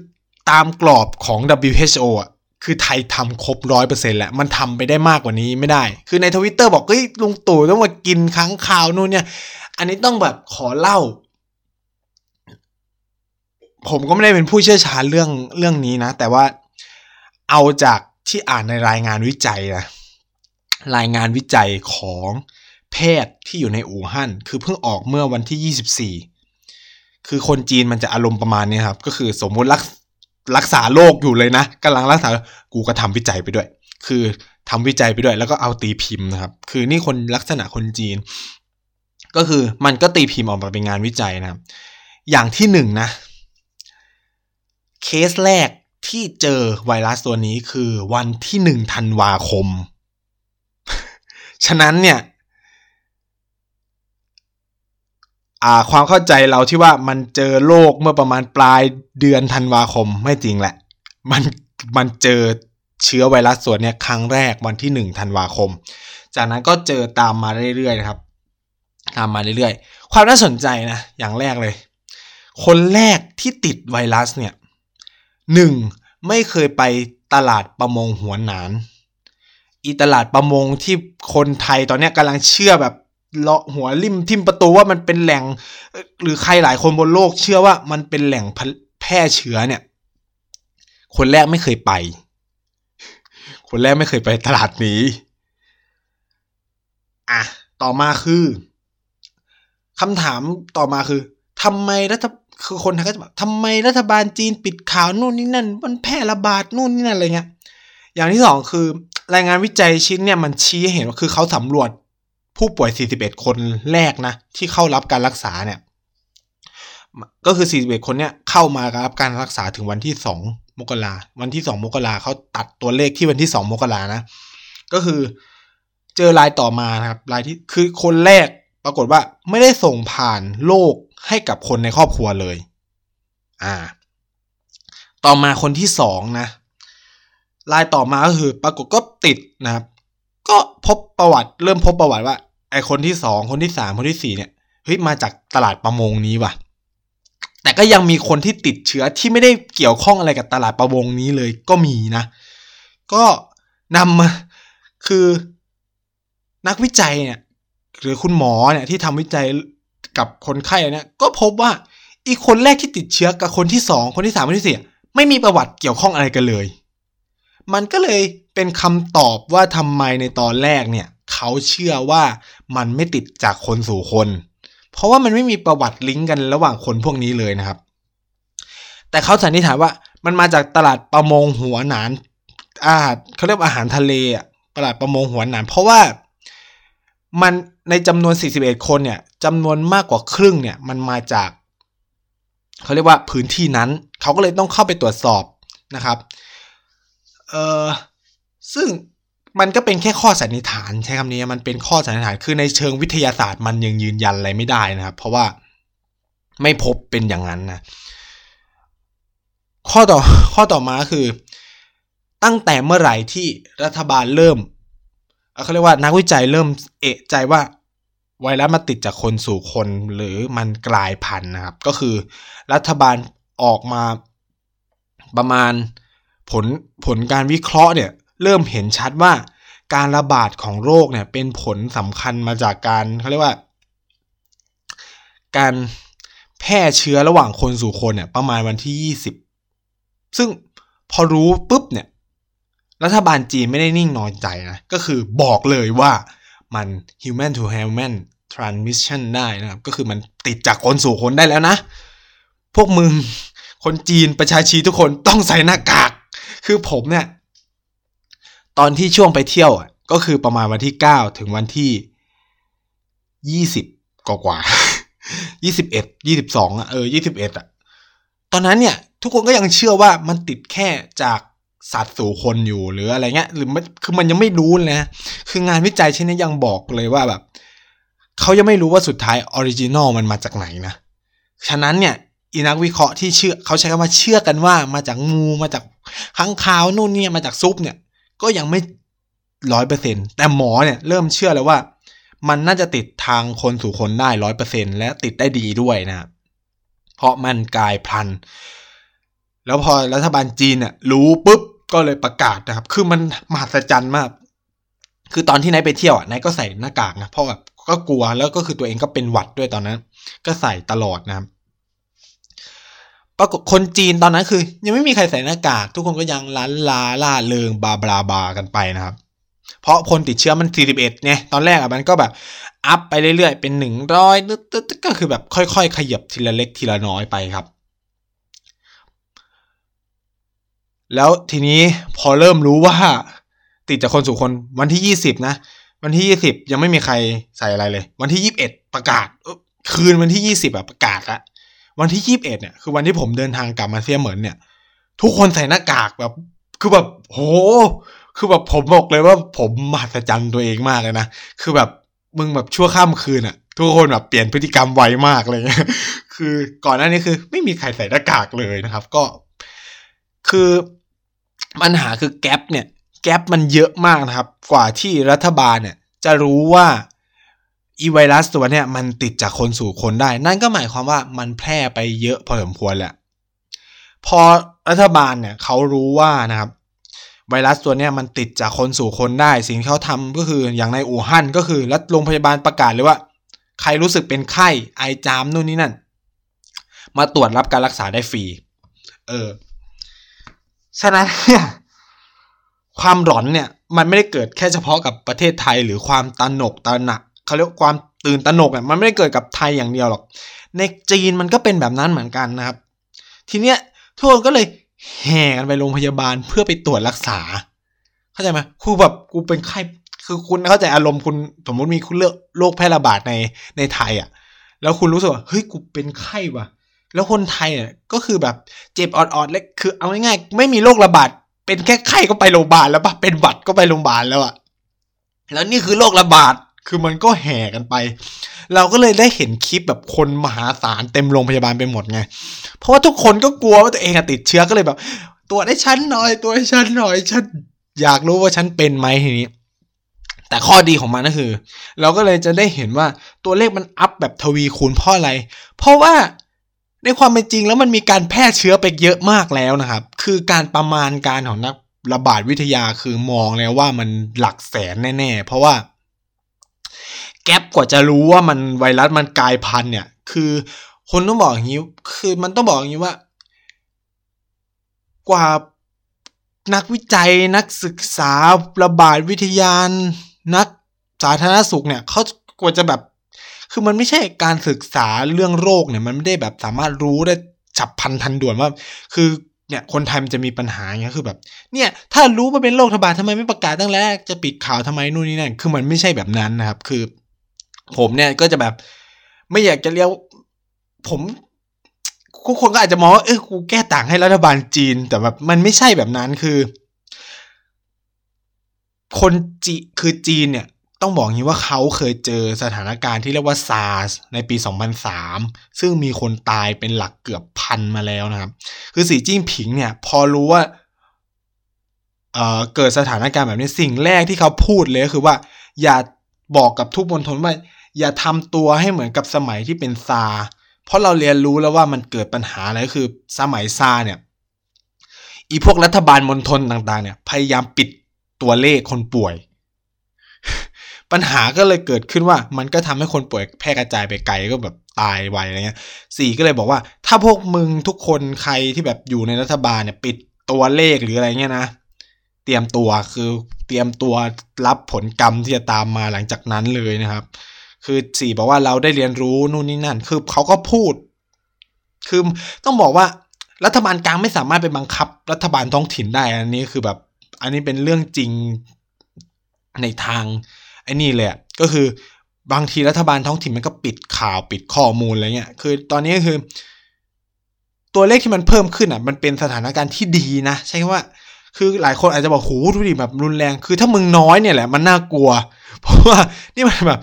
ตามกรอบของ WHO อะคือไทยทำครบร้อยเปอร์เซ็นต์แหละ มันทำไปได้มากกว่านี้ไม่ได้ คือในทวิตเตอร์บอกเฮ้ยลุงตู่ต้องมากินค้างคาวนู่นเนี่ย อันนี้ต้องแบบขอเล่า ผมก็ไม่ได้เป็นผู้เชี่ยวชาญเรื่องเรื่องนี้นะ แต่ว่าเอาจากที่อ่านในรายงานวิจัยนะ รายงานวิจัยของ แพทย์ที่อยู่ในอู่ฮั่นคือเพิ่งออกเมื่อวันที่ 24 คือคนจีนมันจะอารมณ์ประมาณนี้ครับ ก็คือสมมุติรักรักษาโรคอยู่เลยนะกำลังรักษากูก็ทำวิจัยไปด้วย คือทำวิจัยไปด้วย แล้วก็เอาตีพิมพ์นะครับ คือนี่คนลักษณะคนจีน ก็คือมันก็ตีพิมพ์ออกมาเป็นงานวิจัยนะครับ อย่างที่หนึ่งนะ เคสแรกที่เจอไวรัสตัวนี้คือวันที่หนึ่งธันวาคม ฉะนั้นเนี่ย อ่า ความเข้าใจเราที่ว่ามันเจอโรคเมื่อประมาณปลายเดือนธันวาคมไม่จริงแหละ มันมันเจอเชื้อไวรัสส่วนนี้ครั้งแรกวันที่หนึ่งธันวาคม จากนั้นก็เจอตามมาเรื่อยๆนะครับ ตามมาเรื่อยๆ ความน่าสนใจนะ อย่างแรกเลย คนแรกที่ติดไวรัสเนี่ยหนึ่งไม่เคยไปตลาดประมงหัวหนาน อีตลาดประมงที่คนไทยตอนนี้กำลังเชื่อแบบ เลาะหัวริมทิมประตูว่ามันเป็นแหล่ง หรือใครหลายคนบนโลกเชื่อว่ามันเป็นแหล่งแพร่เชื้อเนี่ย คนแรกไม่เคยไป คนแรกไม่เคยไปตลาดนี้ อะ ต่อมาคือคำถามต่อมาคือทำไมรัฐคือคนไทยก็จะแบอกทำไมรัฐบาลจีนปิดข่าวนู่นนี่นั่น มันแพร่ระบาดนู่นนี่นั่นอะไรเงี้ย อย่างที่สองคือรายงานวิจัยชิ้นเนี่ยมันชี้ให้เห็นว่าคือเขาสำรวจ ผู้ป่วย 41 คนแรกนะ ที่เข้ารับการรักษาเนี่ย ก็คือ 41 คนเนี่ยเข้ามารับการรักษาถึงวันที่ 2 มกราวันที่ 2 มกราเขาตัดตัวเลขที่วันที่ 2 มกรานะ ก็คือเจอรายต่อมานะครับรายที่คือคนแรกปรากฏว่าไม่ได้ส่งผ่านโรคให้กับคนในครอบครัวเลย อ่า ต่อมาคนที่สองนะรายต่อมาก็คือปรากฏก็ติดนะครับ ก็พบประวัติเริ่มพบประวัติว่า ไอคนที่สองคนที่สามคนที่สี่เนี่ยเฮ้ยมาจากตลาดประมงนี้ว่ะ แต่ก็ยังมีคนที่ติดเชื้อที่ไม่ได้เกี่ยวข้องอะไรกับตลาดประมงนี้เลยก็มีนะ ก็นำมาคือนักวิจัยเนี่ยหรือคุณหมอเนี่ยที่ทำวิจัยกับคนไข้เนี่ยก็พบว่าอีกคนแรกที่ติดเชื้อกับคนที่สองคนที่สามคนที่สี่ไม่มีประวัติเกี่ยวข้องอะไรกันเลย มันก็เลย เป็นคำตอบว่าทำไมในตอนแรกเนี่ยเขาเชื่อว่ามันไม่ติดจากคนสู่คน เพราะว่ามันไม่มีประวัติลิงก์กันระหว่างคนพวกนี้เลยนะครับ แต่เขาสันนิษฐานว่ามันมาจากตลาดประมงหัวหนานอาหารเขาเรียกอาหารทะเลอะตลาดประมงหัวหนาน เพราะว่ามันในจำนวน 41 คนเนี่ยจำนวนมากกว่าครึ่งเนี่ยมันมาจากเขาเรียกว่าพื้นที่นั้น เขาก็เลยต้องเข้าไปตรวจสอบนะครับ เออ ซึ่งมันก็เป็นแค่ข้อสันนิษฐานใช้คำนี้มันเป็นข้อสันนิษฐานคือในเชิงวิทยาศาสตร์มันยังยืนยันอะไรไม่ได้นะครับ เพราะว่าไม่พบเป็นอย่างนั้นนะข้อต่อข้อต่อมาคือ ตั้งแต่เมื่อไหร่ที่รัฐบาลเริ่มเขาเรียกว่านักวิจัยเริ่มเอะใจว่าไวรัสมาติดจากคนสู่คนหรือมันกลายพันธุ์นะครับ ก็คือรัฐบาลออกมาประมาณผลผลการวิเคราะห์เนี่ย เริ่มเห็นชัดว่าการระบาดของโรคเนี่ยเป็นผลสำคัญมาจากการเขาเรียกว่า การแพร่เชื้อระหว่างคนสู่คนเนี่ยประมาณวันที่ยี่สิบซึ่งพอรู้ปุ๊บเนี่ยรัฐบาลจีนไม่ได้นิ่งนอนใจนะ ก็คือบอกเลยว่ามัน human to human transmission ได้นะครับ ก็คือมันติดจากคนสู่คนได้แล้วนะ พวกมึง คนจีนประชาชีทุกคนต้องใส่หน้ากาก คือผมเนี่ย ตอนที่ช่วงไปเที่ยวอะก็คือประมาณวันที่เก้าถึงวันที่ยี่สิบกว่ากว่ายี่สิบเอ็ดยี่สิบสองอะเออยี่สิบเอ็ดอะตอนนั้นเนี่ย ทุกคนก็ยังเชื่อว่ามันติดแค่จากสัตว์สู่คนอยู่หรืออะไรเงี้ย หรือมันคือมันยังไม่รู้เลยนะ คืองานวิจัยชิ้นนี้ยังบอกเลยว่าแบบเขายังไม่รู้ว่าสุดท้าย original มันมาจากไหนนะ ฉะนั้นเนี่ยอีนักวิเคราะห์ที่เชื่อเขาใช้คำว่าเชื่อกันว่ามาจากงูมาจากข้างคาวนู่นเนี่ยมาจากซุปเนี่ย ก็ยังไม่ร้อยเปอร์เซ็นต์แต่หมอเนี่ยเริ่มเชื่อแล้วว่า มันน่าจะติดทางคนสู่คนได้ร้อยเปอร์เซ็นและติดได้ดีด้วยนะเพราะมันกลายพันธุ์แล้วพอรัฐบาลจีนเนี่ยรู้ปุ๊บก็เลยประกาศนะครับ คือมันมหัศจรรย์มาก คือตอนที่นายไปเที่ยวอะนายก็ใส่หน้ากากนะเพราะแบบก็กลัวแล้วก็คือตัวเองก็เป็นหวัดด้วยตอนนั้น ก็ใส่ตลอดนะครับ ปรากฏคนจีนตอนนั้นคือ ยังไม่มีใครใส่หน้ากาก ทุกคนก็ยังล้านลาล่าเริงบาบลาบากันไปนะครับ เพราะคนติดเชื้อมัน 41เนี่ยตอนแรกอะมันก็แบบอัพไปเรื่อยๆ เป็นหนึ่งร้อยก็คือแบบค่อยๆ ขยับทีละเล็กทีละน้อยไปครับ แล้วทีนี้พอเริ่มรู้ว่า ติดจากคนสู่คนวันที่ 20 นะ วันที่ 20 ยังไม่มีใครใส่อะไรเลย วันที่ 21 ประกาศ คืนวันที่ 20อะประกาศละ วันที่21เนี่ยคือวันที่ผมเดินทางกลับมาเซียเหมือนเนี่ย ทุกคนใส่หน้ากากแบบ คือแบบโห คือแบบผมบอกเลยว่าผมมหัศจรรย์ตัวเองมากเลยนะคือแบบมึงแบบชั่วข้ามคืนอะทุกคนแบบเปลี่ยนพฤติกรรมไวมากเลย คือก่อนหน้านี้คือ ไม่มีใครใส่หน้ากากเลยนะครับ ก็ คือปัญหาคือแกลบเนี่ย แกลบมันเยอะมากนะครับ กว่าที่รัฐบาลเนี่ย จะรู้ว่า อีไวรัสตัวเนี้ยมันติดจากคนสู่คนได้ นั่นก็หมายความว่ามันแพร่ไปเยอะพอสมควรแหละ พอรัฐบาลเนี่ยเขารู้ว่านะครับ ไวรัสตัวเนี้ยมันติดจากคนสู่คนได้ สิ่งที่เขาทำก็คืออย่างในอู่ฮั่นก็คือรัฐโรงพยาบาลประกาศเลยว่า ใครรู้สึกเป็นไข้ไอจามนู่นนี่นั่น มาตรวจรับการรักษาได้ฟรี เออ ฉะนั้นเนี่ยความหลอนเนี่ย มันไม่ได้เกิดแค่เฉพาะกับประเทศไทยหรือความตระหนกตระหนัก เขาเรียกความตื่นตระหนกเนี่ยมันไม่ได้เกิดกับไทยอย่างเดียวหรอก ในจีนมันก็เป็นแบบนั้นเหมือนกันนะครับ ทีเนี้ยทุกคนก็เลยแห่กันไปโรงพยาบาลเพื่อไปตรวจรักษา เข้าใจไหมครูแบบกูเป็นไข้คือคุณเข้าใจอารมณ์คุณสมมติมีคุณเลือกโรคแพร่ระบาดในในไทยอะ แล้วคุณรู้สึกว่าเฮ้ยกูเป็นไข้ว่ะ แล้วคนไทยอะก็คือแบบเจ็บออดๆเล็กคือเอาง่ายๆไม่มีโรคระบาดเป็นแค่ไข้ก็ไปโรงพยาบาลแล้วปะเป็นหวัดก็ไปโรงพยาบาลแล้วอะแล้วนี่คือโรคระบาด คือมันก็แห่กันไป เราก็เลยได้เห็นคลิปแบบคนมหาศาลเต็มโรงพยาบาลไปหมดไง เพราะว่าทุกคนก็กลัวว่าตัวเองติดเชื้อก็เลยแบบ ตัวให้ฉันหน่อย ตัวให้ฉันหน่อย ฉันอยากรู้ว่าฉันเป็นไหมทีนี้ แต่ข้อดีของมันก็คือ เราก็เลยจะได้เห็นว่าตัวเลขมันอัพแบบทวีคูณเพราะอะไร เพราะว่าในความเป็นจริงแล้วมันมีการแพร่เชื้อไปเยอะมากแล้วนะครับ คือการประมาณการของนักระบาดวิทยาคือมองแล้วว่ามันหลักแสนแน่ ๆ เพราะว่า แก๊ปกว่าจะรู้ว่ามันไวรัสมันกลายพันธุ์เนี่ย คือคนต้องบอกอย่างนี้ คือมันต้องบอกอย่างนี้ว่า กว่านักวิจัยนักศึกษาระบาดวิทยานักสาธารณสุขเนี่ยเขากว่าจะแบบ คือมันไม่ใช่การศึกษาเรื่องโรคเนี่ยมันไม่ได้แบบสามารถรู้ได้ฉับพันทันด่วนว่า คือเนี่ยคนไทยมันจะมีปัญหาเงี้ยคือแบบ เนี่ย ถ้ารู้ว่าเป็นโรคระบาดทำไมไม่ประกาศตั้งแรกจะปิดข่าวทำไมนู่นนี่นั่นคือมันไม่ใช่แบบนั้นนะครับ คือ ผมเนี่ยก็จะแบบ ไม่อยากจะเรียกผมทุกคนก็อาจจะมองว่าเออกูแก้ต่างให้รัฐบาลจีน แต่แบบมันไม่ใช่แบบนั้นคือ คนจีคือจีนเนี่ย ต้องบอกงี้ว่าเขาเคยเจอสถานการณ์ที่เรียกว่าซาร์สในปี 2003 ซึ่งมีคนตายเป็นหลักเกือบพันมาแล้วนะครับ คือสีจิ้งผิงเนี่ย พอรู้ว่าเออเกิดสถานการณ์แบบนี้สิ่งแรกที่เขาพูดเลยก็คือว่า อย่า บอกกับทุกมณฑลว่า อย่าทำตัวให้เหมือนกับสมัยที่เป็นซา เพราะเราเรียนรู้แล้วว่ามันเกิดปัญหาอะไรคือสมัยซาเนี่ยอีพวกรัฐบาลมณฑลต่างๆเนี่ยพยายามปิดตัวเลขคนป่วย ปัญหาก็เลยเกิดขึ้นว่า มันก็ทำให้คนป่วยแพร่กระจายไปไกลก็แบบตายไวอะไรเงี้ยสี่ก็เลยบอกว่า ถ้าพวกมึงทุกคนใครที่แบบอยู่ในรัฐบาลเนี่ย ปิดตัวเลขหรืออะไรเงี้ยนะเตรียมตัวคือ รียมตัวรับผลกรรมที่จะตามมาหลังจากนั้นเลยนะครับ คือสี่บอกว่าเราได้เรียนรู้นู่นนี่นั่น คือเขาก็พูด คือต้องบอกว่ารัฐบาลกลางไม่สามารถไปบังคับ รัฐบาลท้องถิ่นได้อันนี้คือแบบ อันนี้เป็นเรื่องจริงในทางไอ้นี่เลยก็คือบางทีรัฐบาลท้องถิ่นมันก็ปิดข่าวปิดข้อมูลอะไรเงี้ย คือตอนนี้คือ ตัวเลขที่มันเพิ่มขึ้นอะ มันเป็นสถานการณ์ที่ดีนะ ใช่ว่า คือหลายคนอาจจะบอกโหดูดิแบบรุนแรง คือถ้ามึงน้อยเนี่ยแหละมันน่ากลัว เพราะว่านี่มันแบบ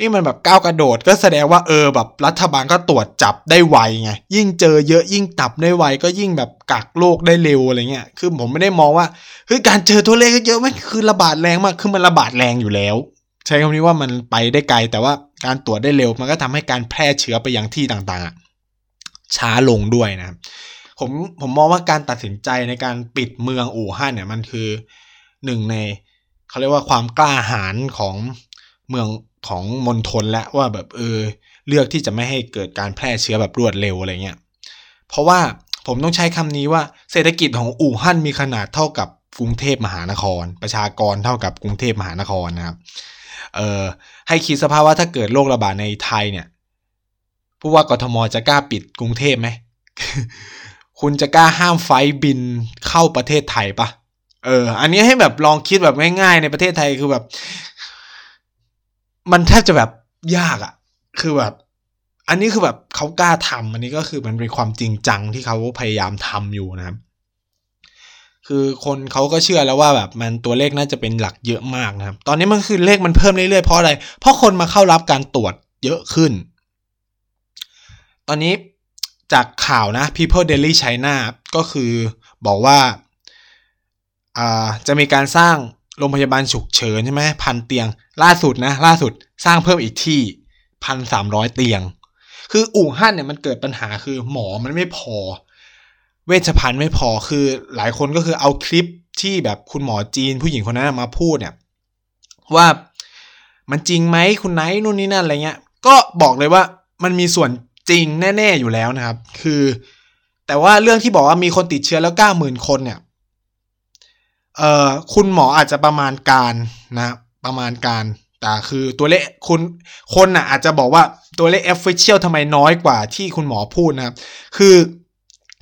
นี่มันแบบก้าวกระโดดก็แสดงว่าเออแบบรัฐบาลก็ตรวจจับได้ไวไง ยิ่งเจอเยอะยิ่งตับได้ไวก็ยิ่งแบบกักโรคได้เร็วอะไรเงี้ย คือผมไม่ได้มองว่าเฮ้ยการเจอตัวเลขเยอะมันคือระบาดแรงมาก คือมันระบาดแรงอยู่แล้ว ใช้คำนี้ว่ามันไปได้ไกล แต่ว่าการตรวจได้เร็วมันก็ทำให้การแพร่เชื้อไปยังที่ต่างๆช้าลงด้วยนะ ผมผมมองว่าการตัดสินใจในการปิดเมืองอู่ฮั่นเนี่ยมันคือหนึ่งในเขาเรียกว่าความกล้าหาญของเมืองของมณฑลและว่าแบบเออเลือกที่จะไม่ให้เกิดการแพร่เชื้อแบบรวดเร็วอะไรเงี้ยเพราะว่าผมต้องใช้คำนี้ว่าเศรษฐกิจของอู่ฮั่นมีขนาดเท่ากับกรุงเทพมหานคร ประชากรเท่ากับกรุงเทพมหานครนะครับเอ่อให้คิดสภาพว่าถ้าเกิดโรคระบาดในไทยเนี่ยผู้ว่ากทมจะกล้าปิดกรุงเทพไหม คุณจะกล้าห้ามไฟบินเข้าประเทศไทยปะเออ อันนี้ให้แบบลองคิดแบบง่ายๆ ในประเทศไทยคือแบบ มันแทบจะแบบยากอะ่ะ คือแบบ อันนี้คือแบบเขากล้าทำอันนี้ก็คือมันเป็นความจริงจังที่เขาพยายามทำอยู่นะครับ คือคนเขาก็เชื่อแล้วว่าแบบมันตัวเลขน่าจะเป็นหลักเยอะมากนะครับ ตอนนี้มันคือเลขมันเพิ่มเรื่อยๆเพราะอะไร เพราะคนมาเข้ารับการตรวจเยอะขึ้น ตอนนี้ จากข่าวนะ People Daily China ก็คือบอกว่าจะมีการสร้างโรงพยาบาลฉุกเฉินใช่ไหมพันเตียง ล่าสุดนะ ล่าสุดสร้างเพิ่มอีกที่พันสามร้อยเตียง คืออู่ฮั่นเนี่ยมันเกิดปัญหาคือหมอมันไม่พอ เวชภัณฑ์ไม่พอคือหลายคนก็คือเอาคลิปที่แบบคุณหมอจีนผู้หญิงคนนั้นมาพูดเนี่ยว่ามันจริงไหมคุณไนท์นู่นนี่นั่นอะไรเงี้ย ก็บอกเลยว่ามันมีส่วน จริงแน่ ๆ อยู่แล้วนะครับ คือ แต่ว่าเรื่องที่บอกว่ามีคนติดเชื้อแล้วเก้าหมื่นคนเนี่ยเอ่อคุณหมออาจจะประมาณการนะประมาณการแต่คือตัวเลขคุณคนน่ะอาจจะบอกว่าตัวเลข official ทำไมน้อยกว่าที่คุณหมอพูดนะครับ คือ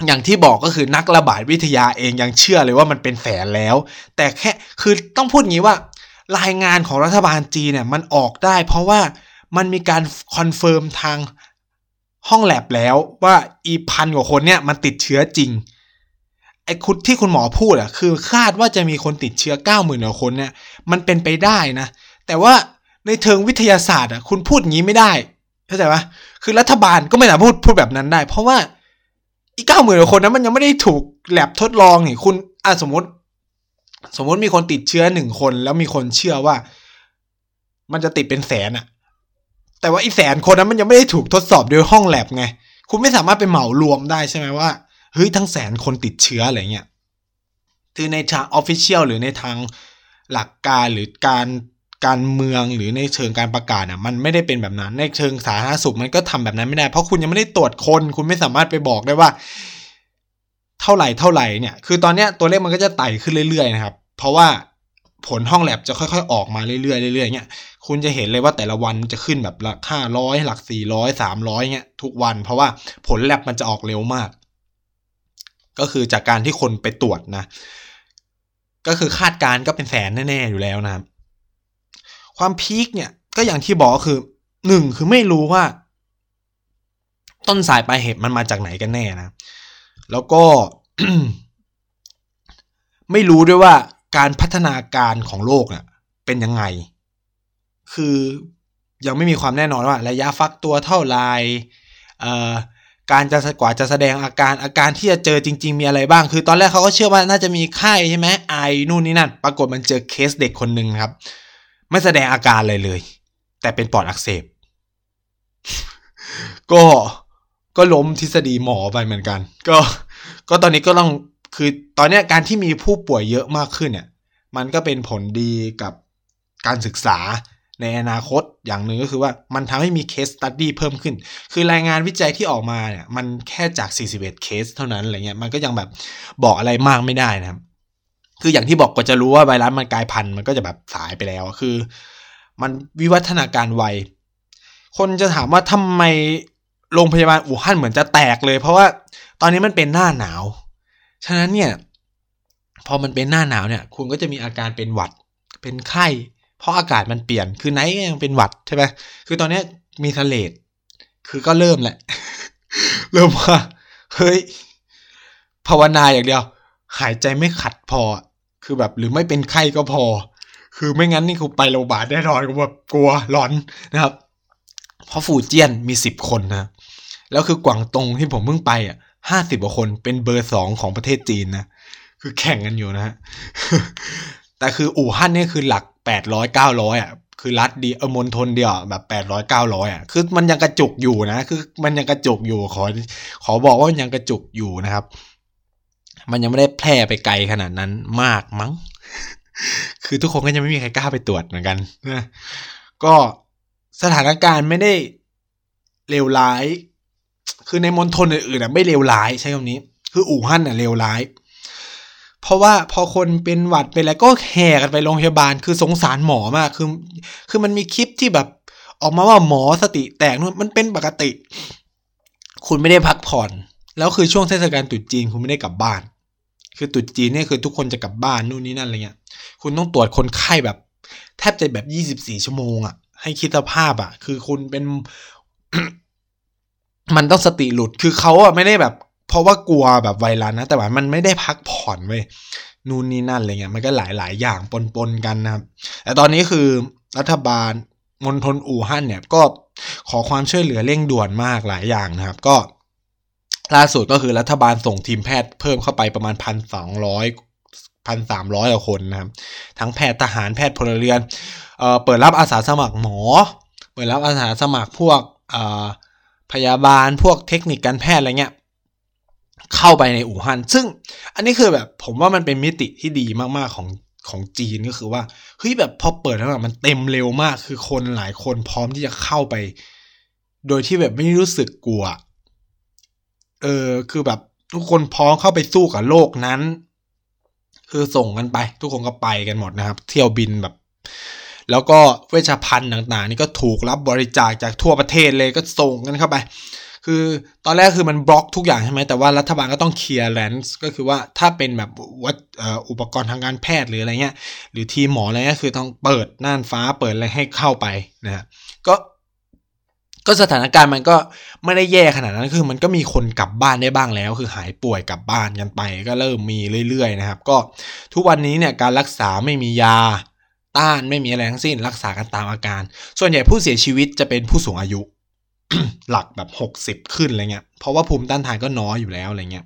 อย่างที่บอกก็คือนักระบาดวิทยาเองยังเชื่อเลยว่ามันเป็นแสนแล้ว แต่แค่คือต้องพูดงี้ว่ารายงานของรัฐบาลจีนเนี่ยมันออกได้ เพราะว่ามันมีการ confirm ทาง ห้องแล็บแล้วว่าอีพันกว่าคนเนี่ยมันติดเชื้อจริงไอ้คุณที่คุณหมอพูดอะคือคาดว่าจะมีคนติดเชื้อเก้าหมื่นกว่าคนเนี่ยมันเป็นไปได้นะ แต่ว่าในเชิงวิทยาศาสตร์อะคุณพูดงี้ไม่ได้เข้าใจปะคือรัฐบาลก็ไม่สามารถพูดพูดแบบนั้นได้ เพราะว่าอีเก้าหมื่นกว่าคนนั้นมันยังไม่ได้ถูกแลบทดลองนี่คุณอะสมมติ สมมติมีคนติดเชื้อหนึ่งคน แล้วมีคนเชื่อว่า มันจะติดเป็นแสนอะ แต่ว่าอีแสนคนนั้นมันยังไม่ได้ถูกทดสอบโดยห้องแลบไง คุณไม่สามารถไปเหมารวมได้ใช่ไหมว่า เฮ้ยทั้งแสนคนติดเชื้ออะไรเงี้ยคือในทางออฟฟิเชียลหรือในทางหลักการหรือการการเมืองหรือในเชิงการประกาศอะมันไม่ได้เป็นแบบนั้น ในเชิงสาธารณสุขมันก็ทำแบบนั้นไม่ได้ เพราะคุณยังไม่ได้ตรวจคน คุณไม่สามารถไปบอกได้ว่า เท่าไหร่เท่าไหร่เนี่ย คือตอนเนี้ยตัวเลขมันก็จะไต่ขึ้นเรื่อยๆนะครับ เพราะว่าผลห้องแลบจะค่อยๆ ออกมาเรื่อยๆเรื่อยๆเนี่ย คุณจะเห็นเลยว่าแต่ละวันจะขึ้นแบบหลักห้าร้อยหลักสี่ร้อยสามร้อยเนี่ยทุกวันเพราะว่าผลแลบมันจะออกเร็วมาก ก็คือจากการที่คนไปตรวจนะ ก็คือคาดการก็เป็นแสนแน่ ๆ อยู่แล้วนะครับ ความพีคเนี่ยก็อย่างที่บอกคือหนึ่งคือไม่รู้ว่า ต้นสายปลายเหตุมันมาจากไหนกันแน่นะ แล้วก็ ไม่รู้ด้วยว่าการพัฒนาการของโลกเนี่ยเป็นยังไง คือยังไม่มีความแน่นอนว่า ระยะฟักตัวเท่าไรเอ่อการจะกว่าจะแสดงอาการอาการที่จะเจอจริง ๆ มีอะไรบ้าง คือตอนแรกเขาก็เชื่อว่าน่าจะมีไข้ใช่ไหมไอนู่นนี่นั่น ปรากฏมันเจอเคสเด็กคนหนึ่งครับ ไม่แสดงอาการอะไรเลย แต่เป็นปอดอักเสบ ก็ก็ล้มทฤษฎีหมอไปเหมือนกัน ก็ก็ตอนนี้ก็ต้องคือตอนนี้การที่มีผู้ป่วยเยอะมากขึ้นเนี่ย มันก็เป็นผลดีกับการศึกษา ในอนาคตอย่างหนึ่งก็คือว่ามันทำให้มี case study เพิ่มขึ้น คือรายงานวิจัยที่ออกมาเนี่ยมันแค่จาก 41 เคสเท่านั้นอะไรเงี้ยมันก็ยังแบบบอกอะไรมากไม่ได้นะครับ คืออย่างที่บอกก็จะรู้ว่าไวรัสมันกลายพันธุ์มันก็จะแบบสายไปแล้วคือ มันวิวัฒนาการไว คนจะถามว่าทำไมโรงพยาบาลอู่ฮั่นเหมือนจะแตกเลย เพราะว่าตอนนี้มันเป็นหน้าหนาว ฉะนั้นเนี่ยพอมันเป็นหน้าหนาวเนี่ย คุณก็จะมีอาการเป็นหวัด เป็นไข้ เพราะอากาศมันเปลี่ยนคือไนท์ยังเป็นหวัดใช่ไหมคือตอนนี้มีทะเลคือก็เริ่มแหละ เริ่มว่าเฮ้ยภาวนาอย่างเดียว หายใจไม่ขัดพอ คือแบบหรือไม่เป็นไข้ก็พอ คือไม่งั้นนี่กูไปโรงพยาบาลแน่นอนกูแบบกลัวร้อนนะครับ เพราะฟูเจียนมีสิบคนนะแล้วคือกวางตงที่ผมเพิ่งไปอะห้าสิบกว่าคนเป็นเบอร์สองของประเทศจีนนะคือแข่งกันอยู่นะฮะแต่คืออู่ฮั่นนี่คือหลัก แปดร้อยเก้าร้อยอะคือรัฐเดียวเออมณฑลเดียวแบบแปดร้อยเก้าร้อยอะคือมันยังกระจุกอยู่นะ คือมันยังกระจุกอยู่ขอขอบอกว่ายังกระจุกอยู่นะครับ มันยังไม่ได้แพร่ไปไกลขนาดนั้นมากมั้ง คือทุกคนก็ยังไม่มีใครกล้าไปตรวจเหมือนกันนะก็สถานการณ์ไม่ได้เลวร้าย คือในมณฑลอื่นๆอะไม่เลวร้ายใช้คำนี้ คืออู่ฮั่นอะเลวร้าย เพราะว่าพอคนเป็นหวัดเป็นอะไรก็แห่กันไปโรงพยาบาล คือสงสารหมอมาก คือ คือมันมีคลิปที่แบบออกมาว่าหมอสติแตกนู่นมันเป็นปกติ คุณไม่ได้พักผ่อน แล้วคือช่วงเทศกาลตรุษจีนคุณไม่ได้กลับบ้าน คือตรุษจีนเนี่ยคือทุกคนจะกลับบ้านนู่นนี่นั่นอะไรเงี้ย คุณต้องตรวจคนไข้แบบ แทบจะแบบยี่สิบสี่ชั่วโมงอะ่ะ ให้คิดสภาพอะ่ะ คือคุณเป็น มันต้องสติหลุด คือเขาอะไม่ได้แบบ เพราะว่ากลัวแบบไวรัสนะ แต่ว่ามันไม่ได้พักผ่อนเว้ยนู่นนี่นั่นอะไรเงี้ยมันก็หลายหลายอย่างปนๆกันนะครับ แต่ตอนนี้คือรัฐบาลมณฑลอู่ฮั่นเนี่ยก็ขอความช่วยเหลือเร่งด่วนมากหลายอย่างนะครับ ก็ล่าสุดก็คือรัฐบาลส่งทีมแพทย์เพิ่มเข้าไปประมาณพันสองร้อยพันสามร้อยกว่าคนนะครับ ทั้งแพทย์ทหารแพทย์พลเรือนเอ่อเปิดรับอาสาสมัครหมอ เปิดรับอาสาสมัครพวกเอ่อพยาบาลพวกเทคนิคการแพทย์อะไรเงี้ย เข้าไปในอู่ฮั่นซึ่งอันนี้คือแบบผมว่ามันเป็นมิติที่ดีมากๆของของจีนก็คือว่าเฮ้ยแบบพอเปิดแล้วมันเต็มเร็วมากคือคนหลายคนพร้อมที่จะเข้าไป โดยที่แบบไม่รู้สึกกลัว เออคือแบบทุกคนพร้อมเข้าไปสู้กับโลกนั้น คือส่งกันไป ทุกคนก็ไปกันหมดนะครับ เที่ยวบินแบบ แล้วก็เวชภัณฑ์ต่าง ๆ นี่ก็ถูกรับบริจาคจากทั่วประเทศเลยก็ส่งกันเข้าไป คือตอนแรกคือมันบล็อกทุกอย่างใช่ไหมแต่ว่ารัฐบาลก็ต้องเคลียร์แลนซ์ก็คือว่าถ้าเป็นแบบวัดอุปกรณ์ทางการแพทย์หรืออะไรเงี้ย หรือทีหมออะไรเงี้ยคือต้องเปิดน่านฟ้าเปิดอะไรให้เข้าไปนะฮะก็ก็สถานการณ์มันก็ไม่ได้แย่ขนาดนั้นคือมันก็มีคนกลับบ้านได้บ้างแล้ว คือหายป่วยกลับบ้านกันไป ก็เริ่มมีเรื่อยๆนะครับ ก็ทุกวันนี้เนี่ยการรักษาไม่มียาต้านไม่มีอะไรทั้งสิ้นรักษากันตามอาการ ส่วนใหญ่ผู้เสียชีวิตจะเป็นผู้สูงอายุ หลักแบบหกสิบขึ้นอะไรเงี้ย เพราะว่าภูมิต้านทานก็น้อยอยู่แล้วอะไรเงี้ย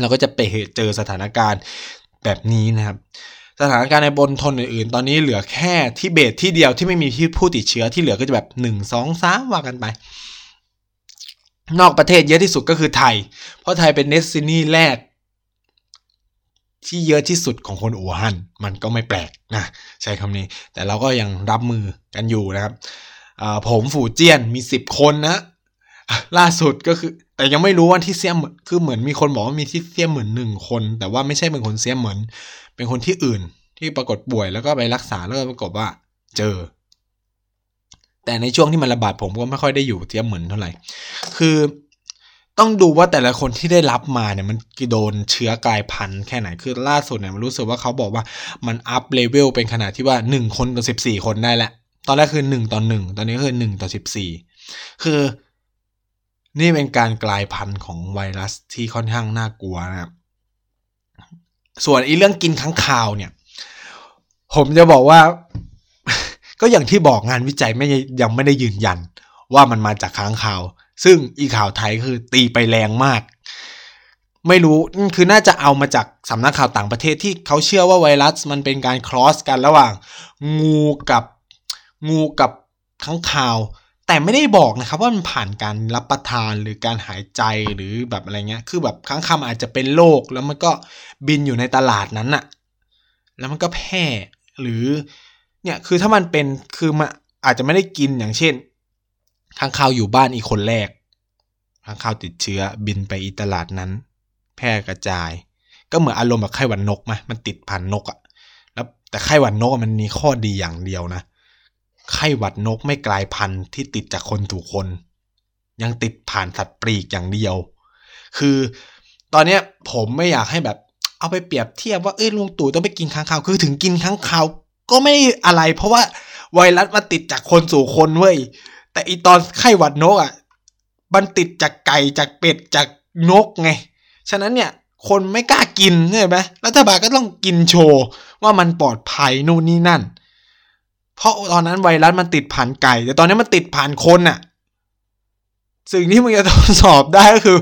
เราก็จะไปเจอสถานการณ์แบบนี้นะครับ สถานการณ์ในมณฑลอื่นๆ ตอนนี้เหลือแค่ทิเบตที่เดียวที่ไม่มีผู้ติดเชื้อที่เหลือก็จะแบบหนึ่งสองสามว่ากันไป นอกประเทศเยอะที่สุดก็คือไทย เพราะไทยเป็น destination แรกที่เยอะที่สุดของคนอู่ฮั่นมันก็ไม่แปลกนะใช้คำนี้ แต่เราก็ยังรับมือกันอยู่นะครับ ผมฝูเจี้ยนมีสิบคนนะล่าสุดก็คือ แต่ยังไม่รู้ว่าที่เซี่ยคือเหมือนมีคนบอกว่ามีที่เซี่ยเหมินหนึ่งคน แต่ว่าไม่ใช่เป็นคนเซี่ยเหมิน เป็นคนที่อื่นที่ปรากฏป่วยแล้วก็ไปรักษาแล้วก็ปรากฏว่า เจอ แต่ในช่วงที่มันระบาดผมก็ไม่ค่อยได้อยู่เซี่ยเหมินเท่าไหร่ คือต้องดูว่าแต่ละคนที่ได้รับมาเนี่ยมันโดนเชื้อกลายพันธุ์แค่ไหน คือล่าสุดเนี่ยมันรู้สึกว่าเขาบอกว่ามัน up level เป็นขนาดที่ว่าหนึ่งคนต่อสิบสี่คนได้แหละ ตอนแรกคือหนึ่งต่อหนึ่งตอนนี้คือหนึ่งต่อสิบสี่คือนี่เป็นการกลายพันธุ์ของไวรัสที่ค่อนข้างน่ากลัวนะครับส่วนอีเรื่องกินค้างคาวเนี่ย ผมจะบอกว่า ก็อย่างที่บอกงานวิจัยไม่ยังไม่ได้ยืนยัน ว่ามันมาจากค้างคาว ซึ่งอีข่าวไทยคือตีไปแรงมาก ไม่รู้คือน่าจะเอามาจากสำนักข่าวต่างประเทศที่เขาเชื่อว่าไวรัสมันเป็นการครอสกันระหว่าง งูกับ งูกับค้างคาว แต่ไม่ได้บอกนะครับว่ามันผ่านการรับประทานหรือการหายใจหรือแบบอะไรเงี้ย คือแบบค้างคาวอาจจะเป็นโรคแล้วมันก็บินอยู่ในตลาดนั้นอะแล้วมันก็แพร่หรือเนี่ยคือถ้ามันเป็นคือมันอาจจะไม่ได้กินอย่างเช่นค้างคาวอยู่บ้านอีกคนแรกค้างคาวติดเชื้อบินไปอีตลาดนั้น แพร่กระจาย ก็เหมือนอารมณ์แบบไข้หวัดนกไหมมันติดผ่านนกอะแล้วแต่ไข้หวัดนกมันมีข้อดีอย่างเดียวนะ ไข้หวัดนกไม่กลายพันธุ์ที่ติดจากคนถูกคน ยังติดผ่านสัตว์ปลีกอย่างเดียว คือตอนเนี้ยผมไม่อยากให้แบบเอาไปเปรียบเทียบว่าเอ้ยลุงตู่ต้องไปกินค้างคาวคือถึงกินค้างคาวก็ไม่อะไร เพราะว่าไวรัสมันติดจากคนสู่คนเว้ยแต่อีตอนไข้หวัดนกอะมันติดจากไก่จากเป็ดจากนกไง ฉะนั้นเนี่ยคนไม่กล้ากินใช่ไหมรัฐบาลก็ต้องกินโชว์ว่ามันปลอดภัยนู่นนี่นั่น เพราะตอนนั้นไวรัสมันติดผ่านไก่ แต่ตอนนี้มันติดผ่านคนอะ สิ่งที่มึงจะทดสอบได้ก็คือ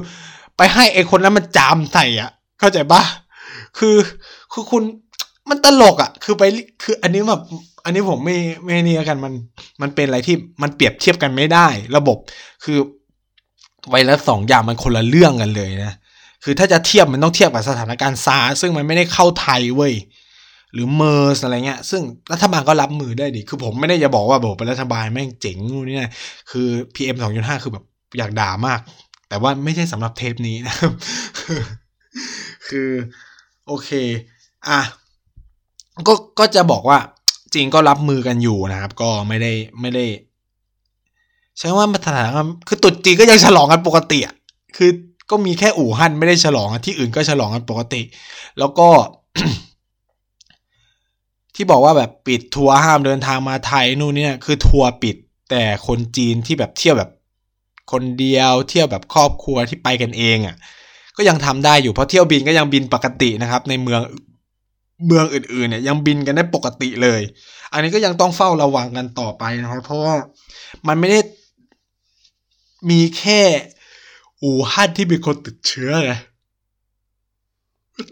ไปให้ไอ้คนนั้นมันจามใส่อะ เข้าใจปะคือคือคุณมันตลกอะ คือไปคืออันนี้แบบอันนี้ผมไม่ไม่นี่กันมันมันเป็นอะไรที่มันเปรียบเทียบกันไม่ได้ ระบบคือไวรัสสองอย่างมันคนละเรื่องกันเลยนะ คือถ้าจะเทียบมันต้องเทียบกับสถานการณ์ซาซึ่งมันไม่ได้เข้าไทยเว้ย หรือเมอร์สอะไรเงี้ย ซึ่งรัฐบาลก็รับมือได้ดีคือผมไม่ได้จะบอกว่าบอกเป็นรัฐบาลแม่งเจ๋งนู่นนี่นะคือ PM 2.5 คือแบบอยากด่ามาก แต่ว่าไม่ใช่สำหรับเทปนี้นะครับ คือโอเค อะ ก็ ก็จะบอกว่าจริงก็รับมือกันอยู่นะครับ ก็ไม่ได้ไม่ได้ใช่ว่ามาตรฐานคือตุดจีก็ยังฉลองกันปกติอะ คือก็มีแค่อู่ฮั่นไม่ได้ฉลองที่อื่นก็ฉลองกันปกติ แล้วก็ ที่บอกว่าแบบปิดทัวร์ห้ามเดินทางมาไทยนู่นนี่คือทัวร์ปิด แต่คนจีนที่แบบเที่ยวแบบ คนเดียวเที่ยวแบบครอบครัวที่ไปกันเองอะ่ะ ก็ยังทำได้อยู่เพราะเที่ยวบินก็ยังบินปกตินะครับ ในเมืองเมืองอื่นๆเนี่ยยังบินกันได้ปกติเลย อันนี้ก็ยังต้องเฝ้าระวังกันต่อไปนะครับ เพราะว่ามันไม่ได้มีแค่อู่ฮั่นที่มีคนติดเชื้อไง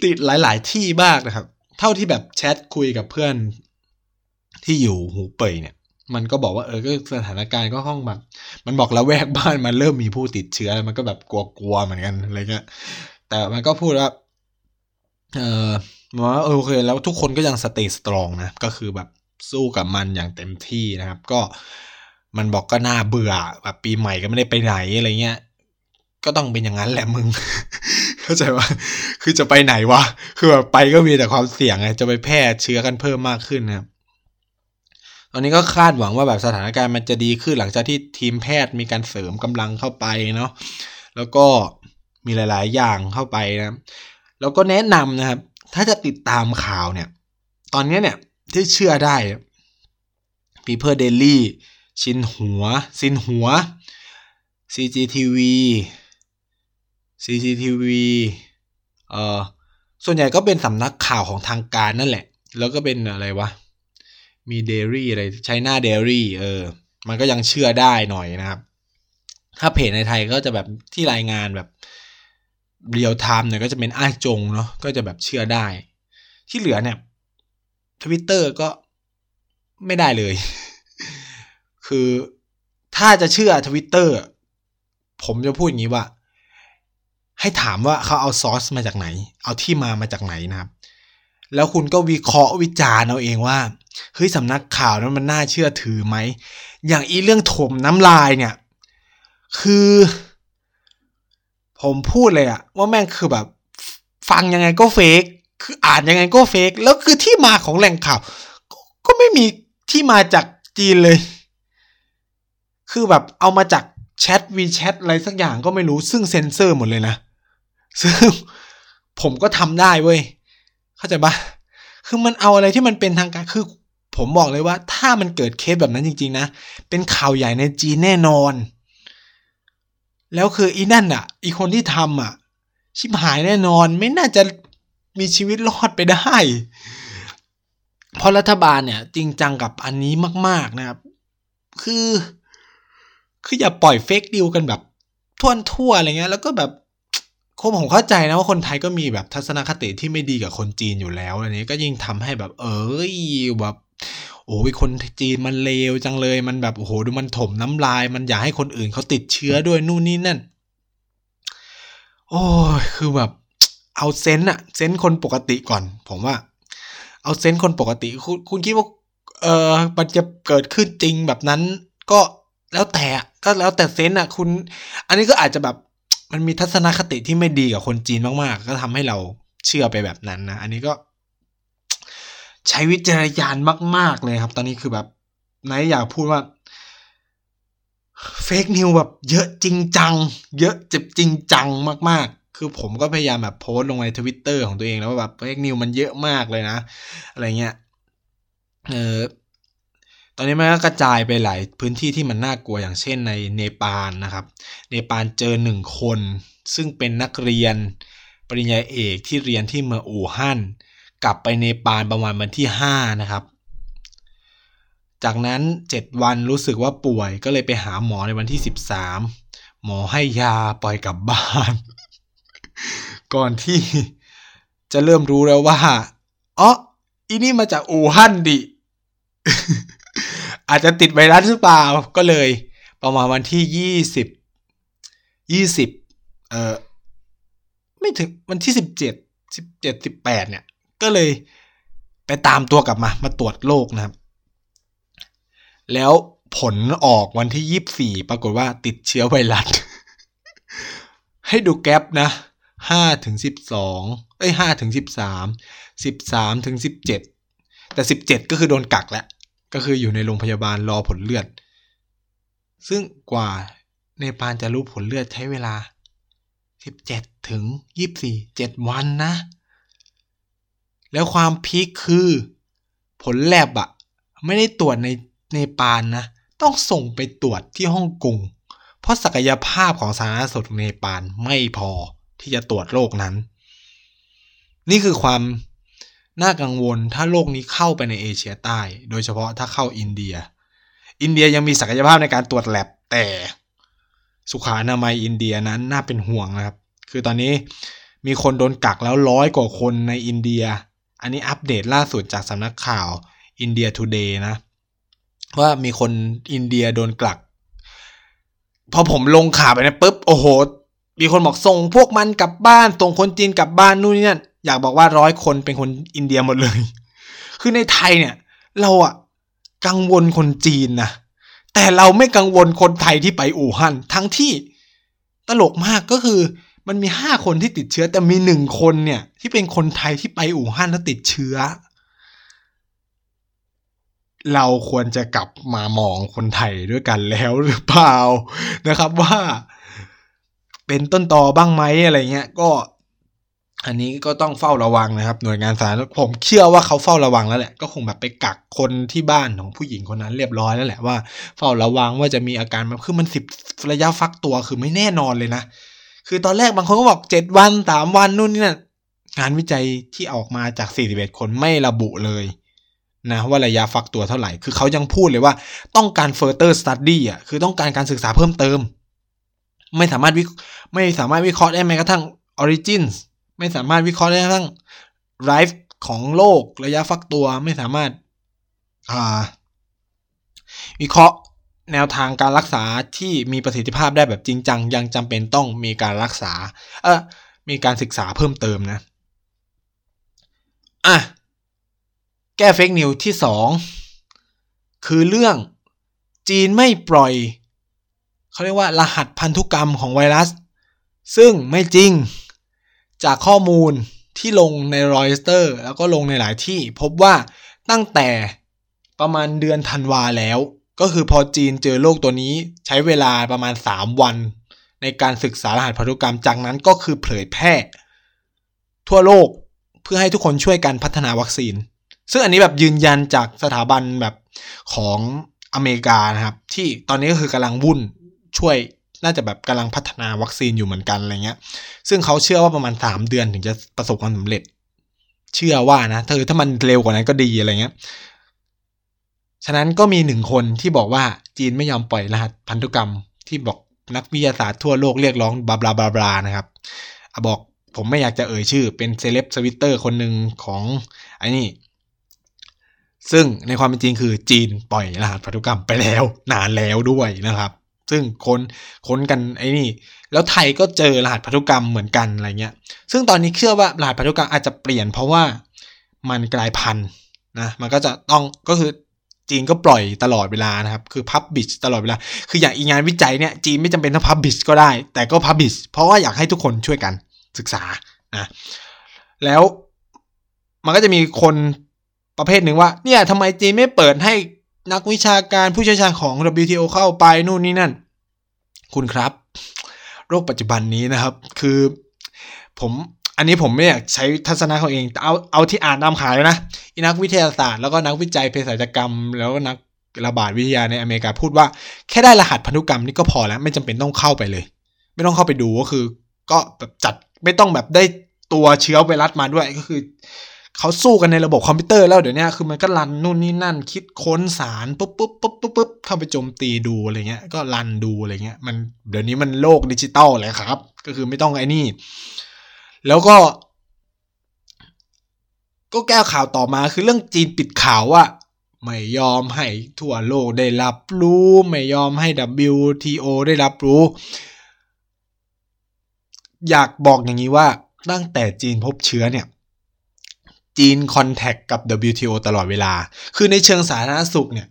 ติดหลาย ๆ ที่มากนะครับ เท่าที่แบบแชทคุยกับเพื่อนที่อยู่หูเป่ยเนี่ย มันก็บอกว่าเออก็สถานการณ์ก็ห้องแบบมันบอกแล้วแวกบ้านมันเริ่มมีผู้ติดเชื้อแล้วมันก็แบบกลัวๆเหมือนกันอะไรเงี้ยแต่มันก็พูดว่าเออว่าโอเคแล้วทุกคนก็ยังสเตย์สตรองนะก็คือแบบสู้กับมันอย่างเต็มที่นะครับ ก็มันบอกก็น่าเบื่อแบบปีใหม่ก็ไม่ได้ไปไหนอะไรเงี้ย ก็ต้องเป็นอย่างนั้นแหละมึง เข้าใจว่าคือจะไปไหนวะ คือแบบไปก็มีแต่ความเสี่ยงไง จะไปแพร่เชื้อกันเพิ่มมากขึ้นนะครับ ตอนนี้ก็คาดหวังว่าแบบสถานการณ์มันจะดีขึ้นหลังจากที่ทีมแพทย์มีการเสริมกำลังเข้าไปเนาะ แล้วก็มีหลาย ๆ อย่างเข้าไปนะ แล้วก็แนะนำนะครับ ถ้าจะติดตามข่าวเนี่ย ตอนนี้เนี่ยที่เชื่อได้ People's Daily ชินหัว ซินหัว CGTN CCTV เอ่อส่วนใหญ่ก็เป็นสำนักข่าวของทางการนั่นแหละ แล้วก็เป็นอะไรวะ มี Daily อะไร China Daily เออ มันก็ยังเชื่อได้หน่อยนะครับ ถ้าเพจในไทยก็จะแบบที่รายงานแบบ real-time เนี่ยก็จะเป็นอ้ายจงเนาะก็จะแบบเชื่อได้ ที่เหลือเนี่ยทวิตเตอร์ก็ไม่ได้เลย คือถ้าจะเชื่อทวิตเตอร์ผมจะพูดอย่างนี้ว่า ให้ถามว่าเขาเอาซอสมาจากไหน เอาที่มามาจากไหนนะครับ แล้วคุณก็วิเคราะห์วิจารณ์เอาเองว่าเฮ้ยสำนักข่าวนั้นมันน่าเชื่อถือไหม อย่างอีเรื่องถมน้ำลายเนี่ย คือ ผมพูดเลยอะว่าแม่งคือแบบ ฟังยังไงก็เฟกคืออ่านยังไงก็เฟกแล้วคือที่มาของแหล่งข่าวก็ไม่มีที่มาจากจีนเลย คือแบบเอามาจาก แชทวีแชทอะไรสักอย่างก็ไม่รู้ซึ่งเซ็นเซอร์หมดเลยนะ ซึ่งผมก็ทำได้เว้ย เข้าใจปะคือมันเอาอะไรที่มันเป็นทางการคือผมบอกเลยว่า ถ้ามันเกิดเคสแบบนั้นจริง ๆ นะ เป็นข่าวใหญ่ในจีนแน่นอน แล้วคืออีนั่นอะ อีคนที่ทำอะ ชิบหายแน่นอนไม่น่าจะมีชีวิตรอดไปได้ เพราะรัฐบาลเนี่ย จริงจังกับอันนี้มาก ๆนะครับ คือ คืออย่าปล่อยเฟกดิวกันแบบทั่วทั่วอะไรเงี้ย แล้วก็แบบคงผมเข้าใจนะว่าคนไทยก็มีแบบทัศนคติที่ไม่ดีกับคนจีนอยู่แล้วอันนี้ก็ยิ่งทำให้แบบ เอ้ยแบบโอ้ยคนจีนมันเลวจังเลยมันแบบโอ้โหดูมันถมน้ำลาย มันอยากให้คนอื่นเขาติดเชื้อด้วยนู่นนี่นั่น โอ้ยคือแบบ เอาเซนอะเซนคนปกติก่อน ผมว่า เอาเซนคนปกติ คุณคุณคิดว่า เออมันจะเกิดขึ้นจริงแบบนั้น ก็ แล้วแต่ก็แล้วแต่เซนอะคุณ อันนี้ก็อาจจะแบบมันมีทัศนคติที่ไม่ดีกับคนจีนมากๆ ก็ทำให้เราเชื่อไปแบบนั้นนะ อันนี้ก็ใช้วิจารณญาณมาก ๆ เลยครับ ตอนนี้คือแบบไหนอยากพูดว่าเฟกนิวแบบเยอะจริงจัง เยอะเจ็บจริงจังมากๆ คือผมก็พยายามแบบโพสต์ลงในทวิตเตอร์ของตัวเองแล้วว่าแบบเฟกนิวมันเยอะมากเลยนะ อะไรเงี้ย เออ ตอนนี้มันก็กระจายไปหลายพื้นที่ที่มันน่ากลัวอย่างเช่นในเนปาลนะครับ เนปาลเจอหนึ่งคน ซึ่งเป็นนักเรียนปริญญาเอกที่เรียนที่เมืองอู่ฮั่นกลับไปเนปาลประมาณวันที่ห้านะครับ จากนั้นเจ็ดวันรู้สึกว่าป่วยก็เลยไปหาหมอในวันที่สิบสามหมอให้ยาปล่อยกลับบ้าน ก่อนที่จะเริ่มรู้แล้วว่าอ๋ออีนี่มาจากอู่ฮั่นดิ อาจจะติดไวรัสหรือเปล่าก็เลย ประมาณวันที่ยี่สิบยี่สิบเออไม่ถึงวันที่สิบเจ็ดสิบเจ็ดสิบแปดเนี่ย ก็เลยไปตามตัวกลับมา มาตรวจโรคนะครับ แล้วผลออกวันที่ยี่สี่ปรากฏว่าติดเชื้อไวรัส ให้ดูแกลบนะห้าถึงสิบสองเอ้ยห้าถึงสิบสามสิบสามถึงสิบเจ็ดแต่สิบเจ็ดก็คือโดนกักแล้ว ก็คืออยู่ในโรงพยาบาลรอผลเลือด ซึ่งกว่าในปานจะรู้ผลเลือดใช้เวลาสิบเจ็ดถึงยี่บสี่เจ็ดวันนะ แล้วความพีคคือผลแลบอะไม่ได้ตรวจในในปานนะ ต้องส่งไปตรวจที่ฮ่องกงเพราะศักยภาพของสาธารณสุขในปานไม่พอที่จะตรวจโรคนั้น นี่คือความ น่ากังวลถ้าโรคนี้เข้าไปในเอเชียใต้ โดยเฉพาะถ้าเข้าอินเดีย อินเดียยังมีศักยภาพในการตรวจแลบแต่สุขานามัยอินเดียนั้นน่าเป็นห่วงนะครับ คือตอนนี้มีคนโดนกักแล้วร้อยกว่าคนในอินเดีย อันนี้อัปเดตล่าสุดจากสำนักข่าวIndia Today นะ ว่ามีคนอินเดียโดนกัก พอผมลงข่าวไปนะปุ๊บ โอ้โห มีคนบอกส่งพวกมันกลับบ้าน ส่งคนจีนกลับบ้านนู่นนี่นั่น อยากบอกว่าร้อยคนเป็นคนอินเดียหมดเลย คือในไทยเนี่ย เราอะกังวลคนจีนนะแต่เราไม่กังวลคนไทยที่ไปอู่ฮั่นทั้งที่ตลกมากก็คือ มันมีห้าคนที่ติดเชื้อ แต่มีหนึ่งคนเนี่ย ที่เป็นคนไทยที่ไปอู่ฮั่นแล้วติดเชื้อ เราควรจะกลับมามองคนไทยด้วยกันแล้วหรือเปล่านะครับว่า เป็นต้นตอบ้างไหมอะไรเงี้ย ก็ อันนี้ก็ต้องเฝ้าระวังนะครับ หน่วยงานสาธารณผมเชื่อว่าเขาเฝ้าระวังแล้วแหละ ก็คงแบบไปกักคนที่บ้านของผู้หญิงคนนั้นเรียบร้อยแล้วแหละว่า เฝ้าระวังว่าจะมีอาการมันคือมันสิบระยะฟักตัวคือไม่แน่นอนเลยนะ คือตอนแรกบางคนก็บอกเจ็ดวันสามวันนู่นนี่นั่นงานวิจัยที่ออกมาจากสี่สิบเอ็ดคนไม่ระบุเลยนะว่าระยะฟักตัวเท่าไหร่ คือเขายังพูดเลยว่าต้องการ further study อะ คือต้องการการศึกษาเพิ่มเติม ไม่สามารถวิไม่สามารถวิเคราะห์ได้แม้กระทั่ง origins ไม่สามารถวิเคราะห์ได้ทั่ง life ของโลกระยะฟักตัวไม่สามารถาวิเคราะห์แนวทางการรักษาที่มีประสิทธิภาพได้แบบจริงจัง ยังจำเป็นต้องมีการรักษา เออมีการศึกษาเพิ่มเติมนะ อะ แก้เฟกนิวที่สองคือเรื่องจีนไม่ปล่อย เขาเรียกว่ารหัสพันธุกรรมของไวรัส ซึ่งไม่จริง จากข้อมูลที่ลงในรอยสเตอร์แล้วก็ลงในหลายที่ พบว่าตั้งแต่ประมาณเดือนธันวาแล้ว ก็คือพอจีนเจอโรคตัวนี้ใช้เวลาประมาณ 3 วัน ในการศึกษารหัสพันธุกรรมจากนั้นก็คือเผยแพร่ ทั่วโลกเพื่อให้ทุกคนช่วยกันพัฒนาวัคซีน ซึ่งอันนี้แบบยืนยันจากสถาบันแบบของอเมริกานะครับ ที่ตอนนี้ก็คือกำลังวุ่นช่วย น่าจะแบบกำลังพัฒนาวัคซีนอยู่เหมือนกันอะไรเงี้ย ซึ่งเขาเชื่อว่าประมาณสามเดือนถึงจะประสบความสำเร็จ เชื่อว่านะเธอถ้ามันเร็วกว่านั้นก็ดีอะไรเงี้ยฉะนั้นก็มีหนึ่งคนที่บอกว่าจีนไม่ยอมปล่อยรหัสพันธุกรรม ที่บอกนักวิทยาศาสตร์ทั่วโลกเรียกร้องบลาบลาบลาบลานะครับอบอกผมไม่อยากจะเอ่ยชื่อ เป็นเซเลบสวิตเตอร์คนหนึ่งของไอ้นี่ ซึ่งในความเป็นจริงคือจีนปล่อยรหัสพันธุกรรมไปแล้ว นานแล้วด้วยนะครับ ซึ่งคนค้นกันไอ้นี่ แล้วไทยก็เจอรหัสพันธุกรรมเหมือนกันอะไรเงี้ย ซึ่งตอนนี้เชื่อว่ารหัสพันธุกรรมอาจจะเปลี่ยนเพราะว่ามันกลายพันธุ์นะมันก็จะต้องก็คือจีนก็ปล่อยตลอดเวลานะครับ คือพับบิชตลอดเวลา คืออย่างอีงานวิจัยเนี่ยจีนไม่จำเป็นต้องพับบิชก็ได้ แต่ก็พับบิชเพราะว่าอยากให้ทุกคนช่วยกันศึกษานะแล้วมันก็จะมีคนประเภทหนึ่งว่า เนี่ยทำไมจีนไม่เปิดให้นักวิชาการผู้เชี่ยวชาญของ WTO เข้าไปนู่นนี่นั่น คุณครับ โรคปัจจุบันนี้นะครับ คือ ผมอันนี้ผมไม่อยากใช้ทัศนะของเองเอาเอาที่อ่านตามข่าวเลยนะนักวิทยาศาสตร์แล้วก็นักวิจัยเภสัชกรรม แล้วก็นักระบาดวิทยาในอเมริกาพูดว่าแค่ได้รหัสพันธุกรรมนี่ก็พอแล้ว ไม่จำเป็นต้องเข้าไปเลย ไม่ต้องเข้าไปดูก็คือ ก็แบบจัดไม่ต้องแบบได้ตัวเชื้อไวรัสมาด้วยก็คือ เขาสู้กันในระบบคอมพิวเตอร์แล้วเดี๋ยวนี้คือมันก็รันนู่นนี่นั่น คิดค้นสารปุ๊บปุ๊บปุ๊บปุ๊บปุ๊บเข้าไปโจมตีดูอะไรเงี้ย ก็รันดูอะไรเงี้ย มันเดี๋ยวนี้มันโลกดิจิตอลเลยครับ ก็คือไม่ต้องไอ้นี่ แล้วก็ ก็แก้ข่าวต่อมาคือเรื่องจีนปิดข่าวว่าไม่ยอมให้ทั่วโลกได้รับรู้ ไม่ยอมให้ WTO ได้รับรู้ อยากบอกอย่างนี้ว่าตั้งแต่จีนพบเชื้อเนี่ย จีนคอนแทคกับ WTO ตลอดเวลา คือในเชิงสาธารณสุขเนี่ย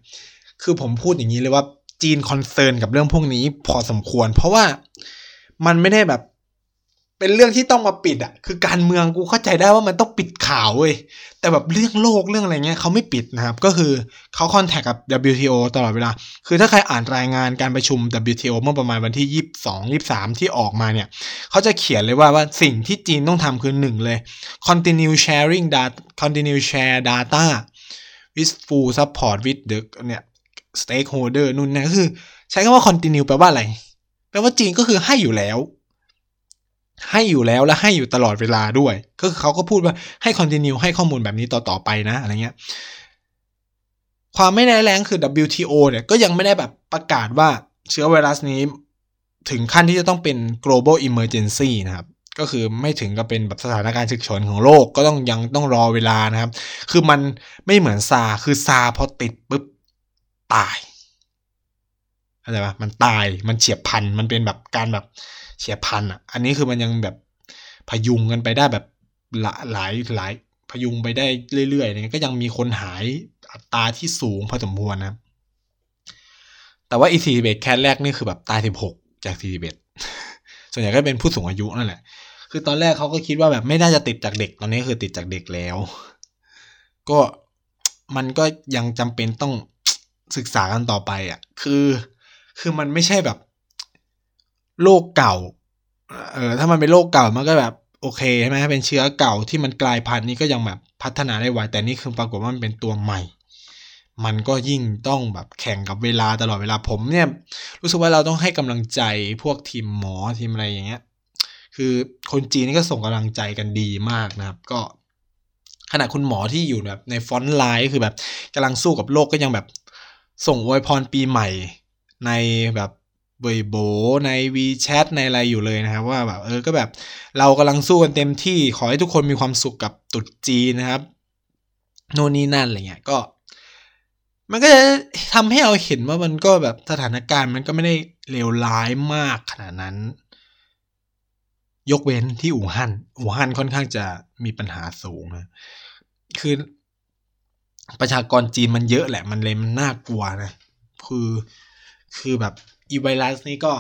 คือผมพูดอย่างนี้เลยว่าจีน concern กับเรื่องพวกนี้พอสมควร เพราะว่ามันไม่ได้แบบ เป็นเรื่องที่ต้องมาปิดอะ คือการเมืองกูเข้าใจได้ว่ามันต้องปิดข่าวเว้ย แต่แบบเรื่องโรคเรื่องอะไรเงี้ยเขาไม่ปิดนะครับ ก็คือเขา contact กับ WHO ตลอดเวลา คือถ้าใครอ่านรายงานการประชุม WHO เมื่อประมาณวันที่ 22 23 ที่ออกมาเนี่ย เขาจะเขียนเลยว่าว่าสิ่งที่จีนต้องทำคือหนึ่งเลย continue sharing data continue share data with full support with the เนี่ย stakeholder นู่นนี่คือ ใช้คำว่า continue แปลว่าอะไร แปลว่าจีนก็คือให้อยู่แล้ว ให้อยู่แล้วและให้อยู่ตลอดเวลาด้วย ก็คือเขาก็พูดว่าให้คอนติเนียให้ข้อมูลแบบนี้ต่อๆไปนะอะไรเงี้ยความไม่แน่แรงคือ WTO เนี่ยก็ยังไม่ได้แบบประกาศว่าเชื้อไวรัสนี้ถึงขั้นที่จะต้องเป็น global emergency นะครับ ก็คือไม่ถึงกับเป็นแบบสถานการณ์ฉุกเฉินของโลกก็ต้องยังต้องรอเวลานะครับ คือมันไม่เหมือนซาคือซาพอติดปุ๊บตายอะไรปะมันตายมันเฉียบพันมันเป็นแบบการแบบ เฉียบพันอะ อันนี้คือมันยังแบบพยุงกันไปได้แบบหลายหลายหลายพยุงไปได้เรื่อยๆเนี่ยก็ยังมีคนหายอัตราที่สูงพอสมควรนะ แต่ว่าอีสี่สิบเอ็ดแคสแรกนี่คือแบบตายสิบหกจากสี่สิบเอ็ดส่วนใหญ่ก็เป็นผู้สูงอายุนั่นแหละ คือตอนแรกเขาก็คิดว่าแบบไม่น่าจะติดจากเด็ก ตอนนี้คือติดจากเด็กแล้ว ก็มันก็ยังจำเป็นต้องศึกษากันต่อไปอะ คือ คือมันไม่ใช่แบบ โรคเก่า เออถ้ามันเป็นโรคเก่ามันก็แบบโอเคใช่ไหมเป็นเชื้อเก่าที่มันกลายพันธุ์นี้ก็ยังแบบพัฒนาได้ไวแต่นี่คือปรากฏว่ามันเป็นตัวใหม่ มันก็ยิ่งต้องแบบแข่งกับเวลาตลอดเวลาผมเนี่ย รู้สึกว่าเราต้องให้กำลังใจพวกทีมหมอทีมอะไรอย่างเงี้ย คือคนจีนนี่ก็ส่งกำลังใจกันดีมากนะครับ ก็ขนาดคุณหมอที่อยู่แบบใน frontline คือแบบกำลังสู้กับโรคก็ยังแบบส่งอวยพรปีใหม่ในแบบ เบยโบใน WeChat ในอะไรอยู่เลยนะครับ ว่าแบบเออก็แบบเรากำลังสู้กันเต็มที่ขอให้ทุกคนมีความสุขกับตรุษจีนนะครับ โน่นนี่นั่นอะไรเงี้ยก็ มันก็จะทำให้เราเห็นว่ามันก็แบบสถานการณ์มันก็ไม่ได้เลวร้ายมากขนาดนั้น ยกเว้นที่อู่ฮั่นอู่ฮั่นค่อนข้างจะมีปัญหาสูงนะคือประชากรจีนมันเยอะแหละ มันเลยมันน่ากลัวนะ คือ คือแบบ อีไวรัสนี่ก็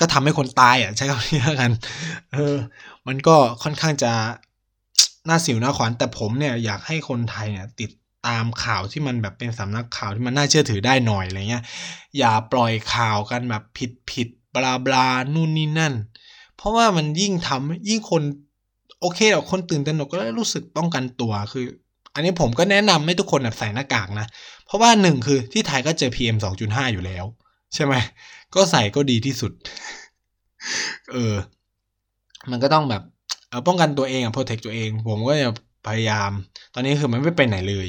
ก็ทำให้คนตายอะใช้คำนี้แล้วกันเออมันก็ค่อนข้างจะน่าสิวน่าขวัญแต่ผมเนี่ยอยากให้คนไทยเนี่ยติดตามข่าวที่มันแบบเป็นสำนักข่าวที่มันน่าเชื่อถือได้หน่อยอะไรเงี้ย อย่าปล่อยข่าวกันแบบผิดผิดบลาบลานู่นนี่นั่น เพราะว่ามันยิ่งทำยิ่งคนโอเคหรอกคนตื่นตระหนกก็รู้สึกป้องกันตัวคือ อันนี้ผมก็แนะนำให้ทุกคนแบบใส่หน้ากากนะ เพราะว่าหนึ่งคือที่ไทยก็เจอ PM 2.5 อยู่แล้ว ใช่ไหม ก็ใส่ก็ดีที่สุด เออ มันก็ต้องแบบป้องกันตัวเองอะโปรเทคตัวเอง ผมก็จะพยายาม ตอนนี้คือมันไม่ไปไหนเลย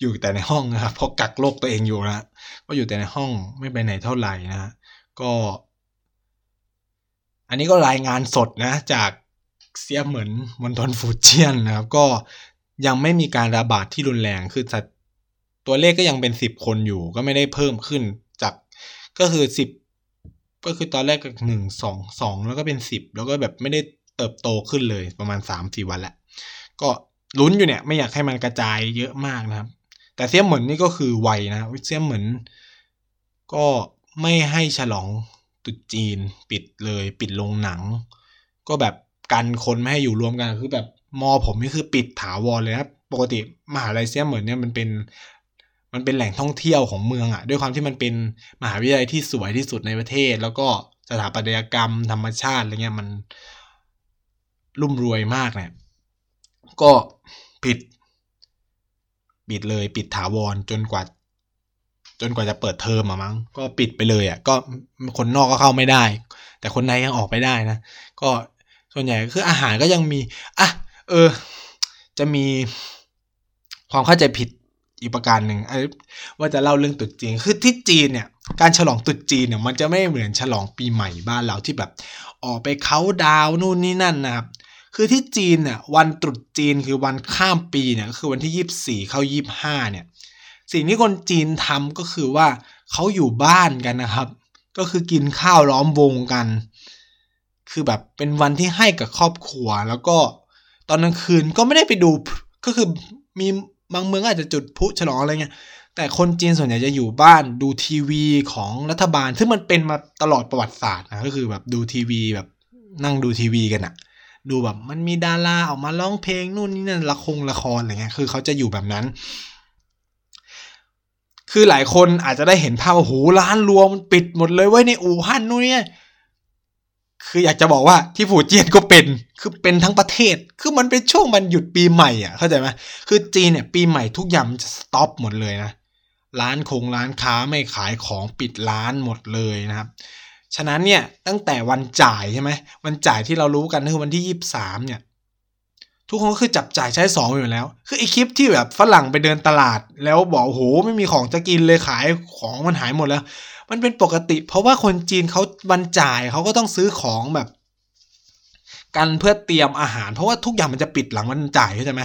อยู่แต่ในห้องนะครับเพราะกักโรคตัวเองอยู่นะก็อยู่แต่ในห้องไม่ไปไหนเท่าไหร่นะก็ อันนี้ก็รายงานสดนะ จากเสียเหมือนมณฑลฟูเจียนนะครับ ก็ยังไม่มีการระบาดที่รุนแรงคือตัวเลขก็ยังเป็นสิบคนอยู่ ก็ไม่ได้เพิ่มขึ้น ก็คือสิบก็คือตอนแรกก็หนึ่งสองสองแล้วก็เป็นสิบแล้วก็แบบไม่ได้เติบโตขึ้นเลยประมาณสามสี่วันแหละก็ลุ้นอยู่เนี่ยไม่อยากให้มันกระจายเยอะมากนะครับ แต่เสียมเหมือนนี่ก็คือไวนะเสียมเหมือน ก็ไม่ให้ฉลองตุจีนปิดเลย ปิดโรงหนัง ก็แบบกันคนไม่ให้อยู่รวมกันคือแบบมอผมนี่คือปิดถาวรเลยครับปกติมหาลัยเสียเหมือนเนี่ยมันเป็น มันเป็นแหล่งท่องเที่ยวของเมืองอะ่ะ ด้วยความที่มันเป็นมหาวิทยาลัยที่สวยที่สุดในประเทศ แล้วก็สถาปัตยกรรม ธรรมชาติอะไรเงี้ยมันรุ่มรวยมากเนี่ย ก็ปิดปิดเลยปิดถาวรจนกว่า จนกว่าจะเปิดเทอมอะมั้งก็ปิดไปเลยอะ่ะ ก็คนนอกก็เข้าไม่ได้ แต่คนในยังออกไปได้นะก็ส่วนใหญ่คืออาหารก็ยังมีอะเออ จะมีความเข้าใจผิด อีกประการหนึ่งว่าจะเล่าเรื่องตรุษจีนคือที่จีนเนี่ยการฉลองตรุษจีนเนี่ยมันจะไม่เหมือนฉลองปีใหม่บ้านเราที่แบบ ออกไปเขาดาวนู่นนี่นั่นนะครับ คือที่จีนเนี่ยวันตรุษจีนคือวันข้ามปีเนี่ยคือวันที่ยี่สี่เข้ายี่ห้าเนี่ย สิ่งที่คนจีนทำก็คือว่าเขาอยู่บ้านกันนะครับ ก็คือกินข้าวล้อมวงกัน คือแบบเป็นวันที่ให้กับครอบครัว แล้วก็ตอนกลางคืนก็ไม่ได้ไปดูก็คือมี บางเมืองอาจจะจุดพุฉลองอะไรเงี้ยแต่คนจีนส่วนใหญ่จะอยู่บ้านดูทีวีของรัฐบาล ซึ่งมันเป็นมาตลอดประวัติศาสตร์นะก็คือแบบดูทีวีแบบนั่งดูทีวีกันอะดูแบบมันมีดาราออกมาร้องเพลงนู่นนี่นั่นละครละครอะไรเงี้ยคือเขาจะอยู่แบบนั้น คือหลายคนอาจจะได้เห็นภาพว่าโหร้านรวมปิดหมดเลยไว้ในอู่ฮั่นนู่นเนี่ย คืออยากจะบอกว่าที่ฝูเจียนก็เป็นคือเป็นทั้งประเทศ คือมันเป็นช่วงมันหยุดปีใหม่อะเข้าใจไหมคือจีนเนี่ยปีใหม่ทุกอย่างมันจะสต็อปหมดเลยนะร้านคงร้านค้าไม่ขายของปิดร้านหมดเลยนะครับ ฉะนั้นเนี่ยตั้งแต่วันจ่ายใช่ไหมวันจ่ายที่เรารู้กันคือวันที่ยี่สามเนี่ย ทุกคนก็คือจับจ่ายใช้สองอยู่แล้ว คือไอคลิปที่แบบฝรั่งไปเดินตลาด แล้วบอกโหไม่มีของจะกินเลยขายของมันหายหมดแล้ว มันเป็นปกติ เพราะว่าคนจีนเขาวันจ่ายเขาก็ต้องซื้อของแบบ กันเพื่อเตรียมอาหาร เพราะว่าทุกอย่างมันจะปิดหลังวันจ่ายเข้าใจไหม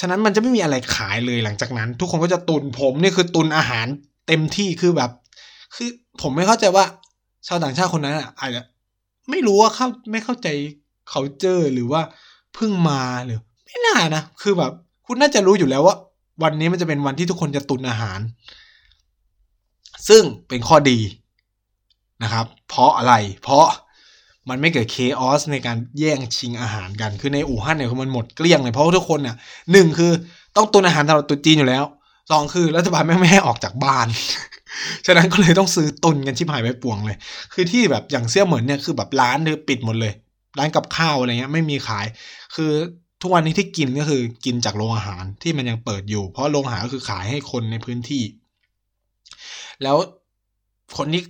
ฉะนั้นมันจะไม่มีอะไรขายเลยหลังจากนั้น ทุกคนก็จะตุนผมนี่คือตุนอาหารเต็มที่คือแบบ คือผมไม่เข้าใจว่า ชาวต่างชาติคนนั้นอะอาจจะไม่รู้ว่าเข้าไม่เข้าใจเขาเจอหรือว่าเพิ่งมาหรือ ไม่น่านะคือแบบ คุณน่าจะรู้อยู่แล้วว่า วันนี้มันจะเป็นวันที่ทุกคนจะตุนอาหาร ซึ่งเป็นข้อดีนะครับ เพราะอะไร เพราะมันไม่เกิดเคออสในการแย่งชิงอาหารกัน คือในอู่ฮั่นเนี่ยคือมันหมดเกลี้ยงเลย เพราะว่าทุกคนเนี่ยหนึ่งคือต้องตุนอาหารสำหรับตุจีนอยู่แล้วสองคือรัฐบาลไม่ให้ออกจากบ้าน ฉะนั้นก็เลยต้องซื้อตุนกันชิบหายไปป่วงเลย คือที่แบบอย่างเสี่ยเหมือนเนี่ยคือแบบร้านคือปิดหมดเลย ร้านกับข้าวอะไรเงี้ยไม่มีขาย คือทุกวันนี้ที่กินก็คือกินจากโรงอาหารที่มันยังเปิดอยู่ เพราะโรงอาหารก็คือขายให้คนในพื้นที่ แล้วคนนี้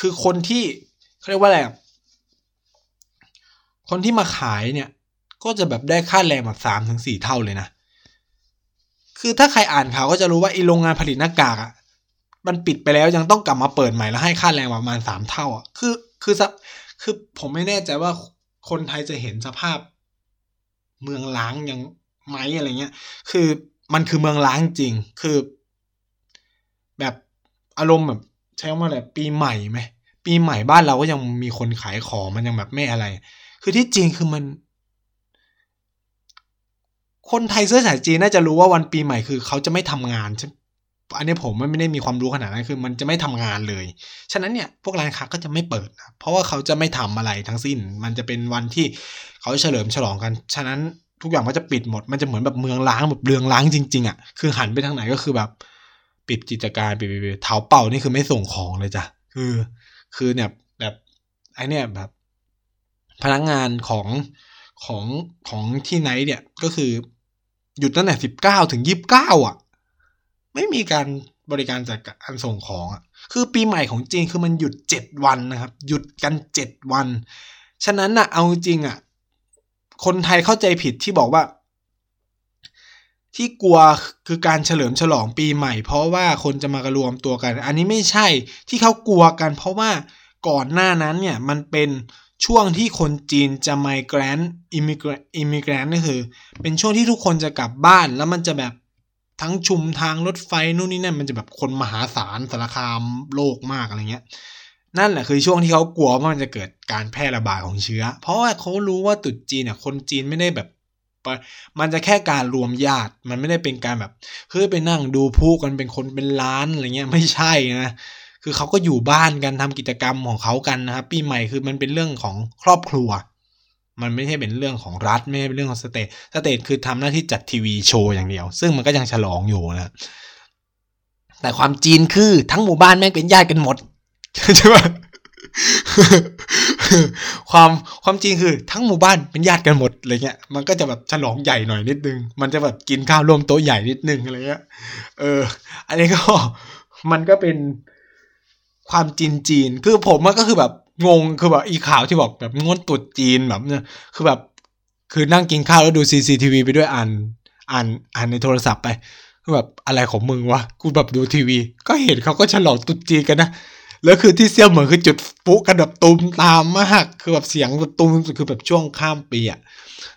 คือคนที่เขาเรียกว่าอะไรคนที่มาขายเนี่ย ก็จะแบบได้ค่าแรงแบบสามถึงสี่เท่าเลยนะ คือถ้าใครอ่านข่าวก็จะรู้ว่าไอโรงงานผลิตหน้ากากอะ่ะมันปิดไปแล้วยังต้องกลับมาเปิดใหม่แล้วให้ค่าแรงประมาณสามเท่าอะคือคือคือผมไม่แน่ใจว่าคนไทยจะเห็นสภาพเมืองล้างยังไหมอะไรเงี้ย คือมันคือเมืองล้างจริง คือ แบบ อารมณ์แบบใช้คำว่าอะไรปีใหม่ไหมปีใหม่บ้านเราก็ยังมีคนขายของมันยังแบบไม่อะไร คือที่จริงคือมัน คนไทยเสื้อสายจีนน่าจะรู้ว่าวันปีใหม่คือเขาจะไม่ทำงานใช่อันนี้ผมไม่ได้มีความรู้ขนาดนั้นคือ มันจะไม่ทำงานเลย ฉะนั้นเนี่ยพวกร้านค้าก็จะไม่เปิดนะเพราะว่าเขาจะไม่ทำอะไรทั้งสิ้น มันจะเป็นวันที่เขาเฉลิมฉลองกัน ฉะนั้นทุกอย่างก็จะปิดหมด มันจะเหมือนแบบเมืองล้างแบบเรืองล้างจริง ๆอะ่ะ คือหันไปทางไหนก็คือแบบ ปิดกิจการปิดปิดเท้าเป่านี่คือไม่ส่งของเลยจ้ะคือ คือเนี่ยแบบไอเนี่ยแบบ พนักงานของของของที่ไหนเนี่ยก็คือหยุดตั้งแต่สิบเก้าถึงยี่บเก้าอะ ไม่มีการบริการจัดการส่งของอะ คือปีใหม่ของจีนคือมันหยุดเจ็ดวันนะครับ หยุดกันเจ็ดวัน ฉะนั้นอะเอาจริงอะ คนไทยเข้าใจผิดที่บอกว่า ที่กลัวคือการเฉลิมฉลองปีใหม่ เพราะว่าคนจะมารวมตัวกัน อันนี้ไม่ใช่ที่เขากลัวกัน เพราะว่าก่อนหน้านั้นเนี่ยมันเป็นช่วงที่คนจีนจะ migrate immigrate immigrate ก็คือ เป็นช่วงที่ทุกคนจะกลับบ้านแล้วมันจะแบบทั้งชุมทางรถไฟนู่นนี่นั่นมันจะแบบคนมหาศาลสารคามโลกมากอะไรเงี้ยนั่นแหละคือช่วงที่เขากลัวว่ามันจะเกิดการแพร่ระบาดของเชื้อ เพราะว่าเขารู้ว่าตุดจีนเนี่ยคนจีนไม่ได้แบบ มันจะแค่การรวมญาติ มันไม่ได้เป็นการแบบเฮ้ยไปนั่งดูผู้กันเป็นคนเป็นล้านอะไรเงี้ยไม่ใช่นะคือเขาก็อยู่บ้านกันทำกิจกรรมของเขากันนะครับปีใหม่คือมันเป็นเรื่องของครอบครัว มันไม่ใช่เป็นเรื่องของรัฐไม่ใช่เป็นเรื่องของ state state คือทำหน้าที่จัดทีวีโชว์อย่างเดียว ซึ่งมันก็ยังฉลองอยู่นะแต่ความจริงคือทั้งหมู่บ้านแม่งเป็นญาติกันหมดใช่ไหม ความความจริงคือทั้งหมู่บ้านเป็นญาติกันหมดอะไรเงี้ย มันก็จะแบบฉลองใหญ่หน่อยนิดนึง มันจะแบบกินข้าวร่วมโต๊ะใหญ่นิดนึงอะไรเงี้ย เออ อันนี้ก็มันก็เป็นความจีนจีน คือผมมันก็คือแบบงง คือแบบอีข่าวที่บอกแบบงดตุดจีนแบบเนี่ย คือแบบ คือนั่งกินข้าวแล้วดู CCTV ไปด้วยอ่านอ่านอ่านในโทรศัพท์ไปคือแบบอะไรของมึงวะ กูแบบดูทีวี ก็เห็นเขาก็ฉลองตุ๊จีนกันนะ แล้วคือที่เซี่ยวเหมือนคือจุดปุ๊กันแบบตุ้มตามมาก คือแบบเสียงแบบตุ้มคือแบบช่วงข้ามปีอะ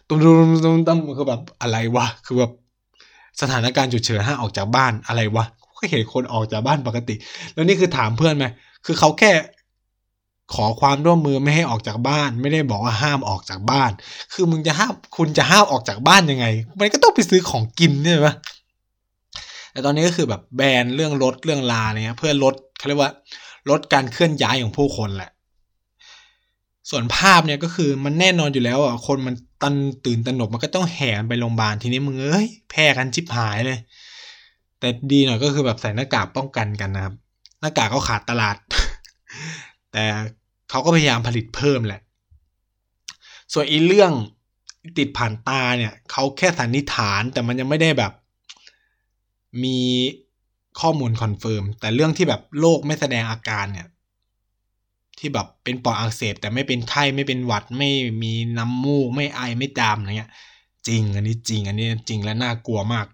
ตุ้มตุ้มตุ้มตุ้มคือแบบอะไรวะ คือแบบสถานการณ์ฉุกเฉินห้าออกจากบ้านอะไรวะก็เห็นคนออกจากบ้านปกติ แล้วนี่คือถามเพื่อนไหมคือเขาแค่ขอความร่วมมือไม่ให้ออกจากบ้าน ไม่ได้บอกว่าห้ามออกจากบ้าน คือมึงจะห้ามคุณจะห้ามออกจากบ้านยังไง มันก็ต้องไปซื้อของกินใช่ไหมแต่ตอนนี้ก็คือแบบแบนเรื่องรถเรื่องลาเนี่ยเพื่อลดเขาเรียกว่า ลดการเคลื่อนย้ายของผู้คนแหละ ส่วนภาพเนี่ยก็คือมันแน่นอนอยู่แล้วอะคนมันตันตื่นตระหนกมันก็ต้องแห่ไปโรงพยาบาลทีนี้มึงเอ้ยแพร่กันชิบหายเลย แต่ดีหน่อยก็คือแบบใส่หน้ากากป้องกันกันนะครับ หน้ากากก็ขาดตลาด แต่เขาก็พยายามผลิตเพิ่มแหละ ส่วนอีเรื่องติดผ่านตาเนี่ยเขาแค่สันนิษฐานแต่มันยังไม่ได้แบบ มี ข้อมูล confirm แต่เรื่องที่แบบโรคไม่แสดงอาการเนี่ย ที่แบบเป็นปอดอักเสบ แต่ไม่เป็นไข้ไม่เป็นหวัดไม่มีน้ำมูกไม่ไอไม่จามอะไรเงี้ย จริง อันนี้จริง อันนี้จริงและน่ากลัวมาก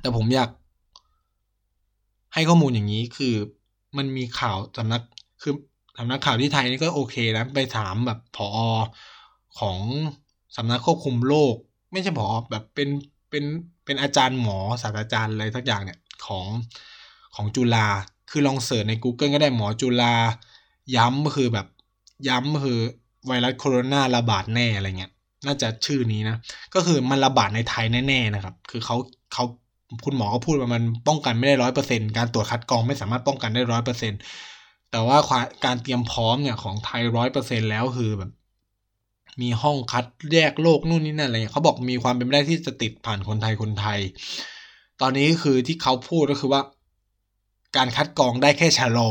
แต่ผมอยาก ให้ข้อมูลอย่างนี้คือมันมีข่าวสำนักคือสำนักข่าวที่ไทยนี่ก็โอเคนะไปถามแบบผอของสำนักควบคุมโรคไม่ใช่ผอแบบเป็นเป็นเป็นอาจารย์หมอศาสตราจารย์อะไรสักอย่างเนี่ย ของของจุฬาคือลองเสิร์ชใน Google ก็ได้หมอจุฬาย้ำก็คือแบบย้ำก็คือไวรัสโคโรนาระบาดแน่อะไรเงี้ยน่าจะชื่อนี้นะ ก็คือมันระบาดในไทยแน่ๆนะครับ คือเขาเขาคุณหมอก็พูดว่ามันป้องกันไม่ได้ร้อยเปอร์เซ็นการตรวจคัดกรองไม่สามารถป้องกันได้ร้อยเปอร์เซ็นแต่ว่าการเตรียมพร้อมเนี่ยของไทยร้อยเปอร์เซ็นแล้วคือแบบ มีห้องคัดแยกโรคนู่นนี่นั่นอะไรเงี้ยเขาบอกมีความเป็นไปได้ที่จะติดผ่านคนไทยคนไทย ตอนนี้คือที่เขาพูดก็คือว่า การคัดกรองได้แค่ชะลอ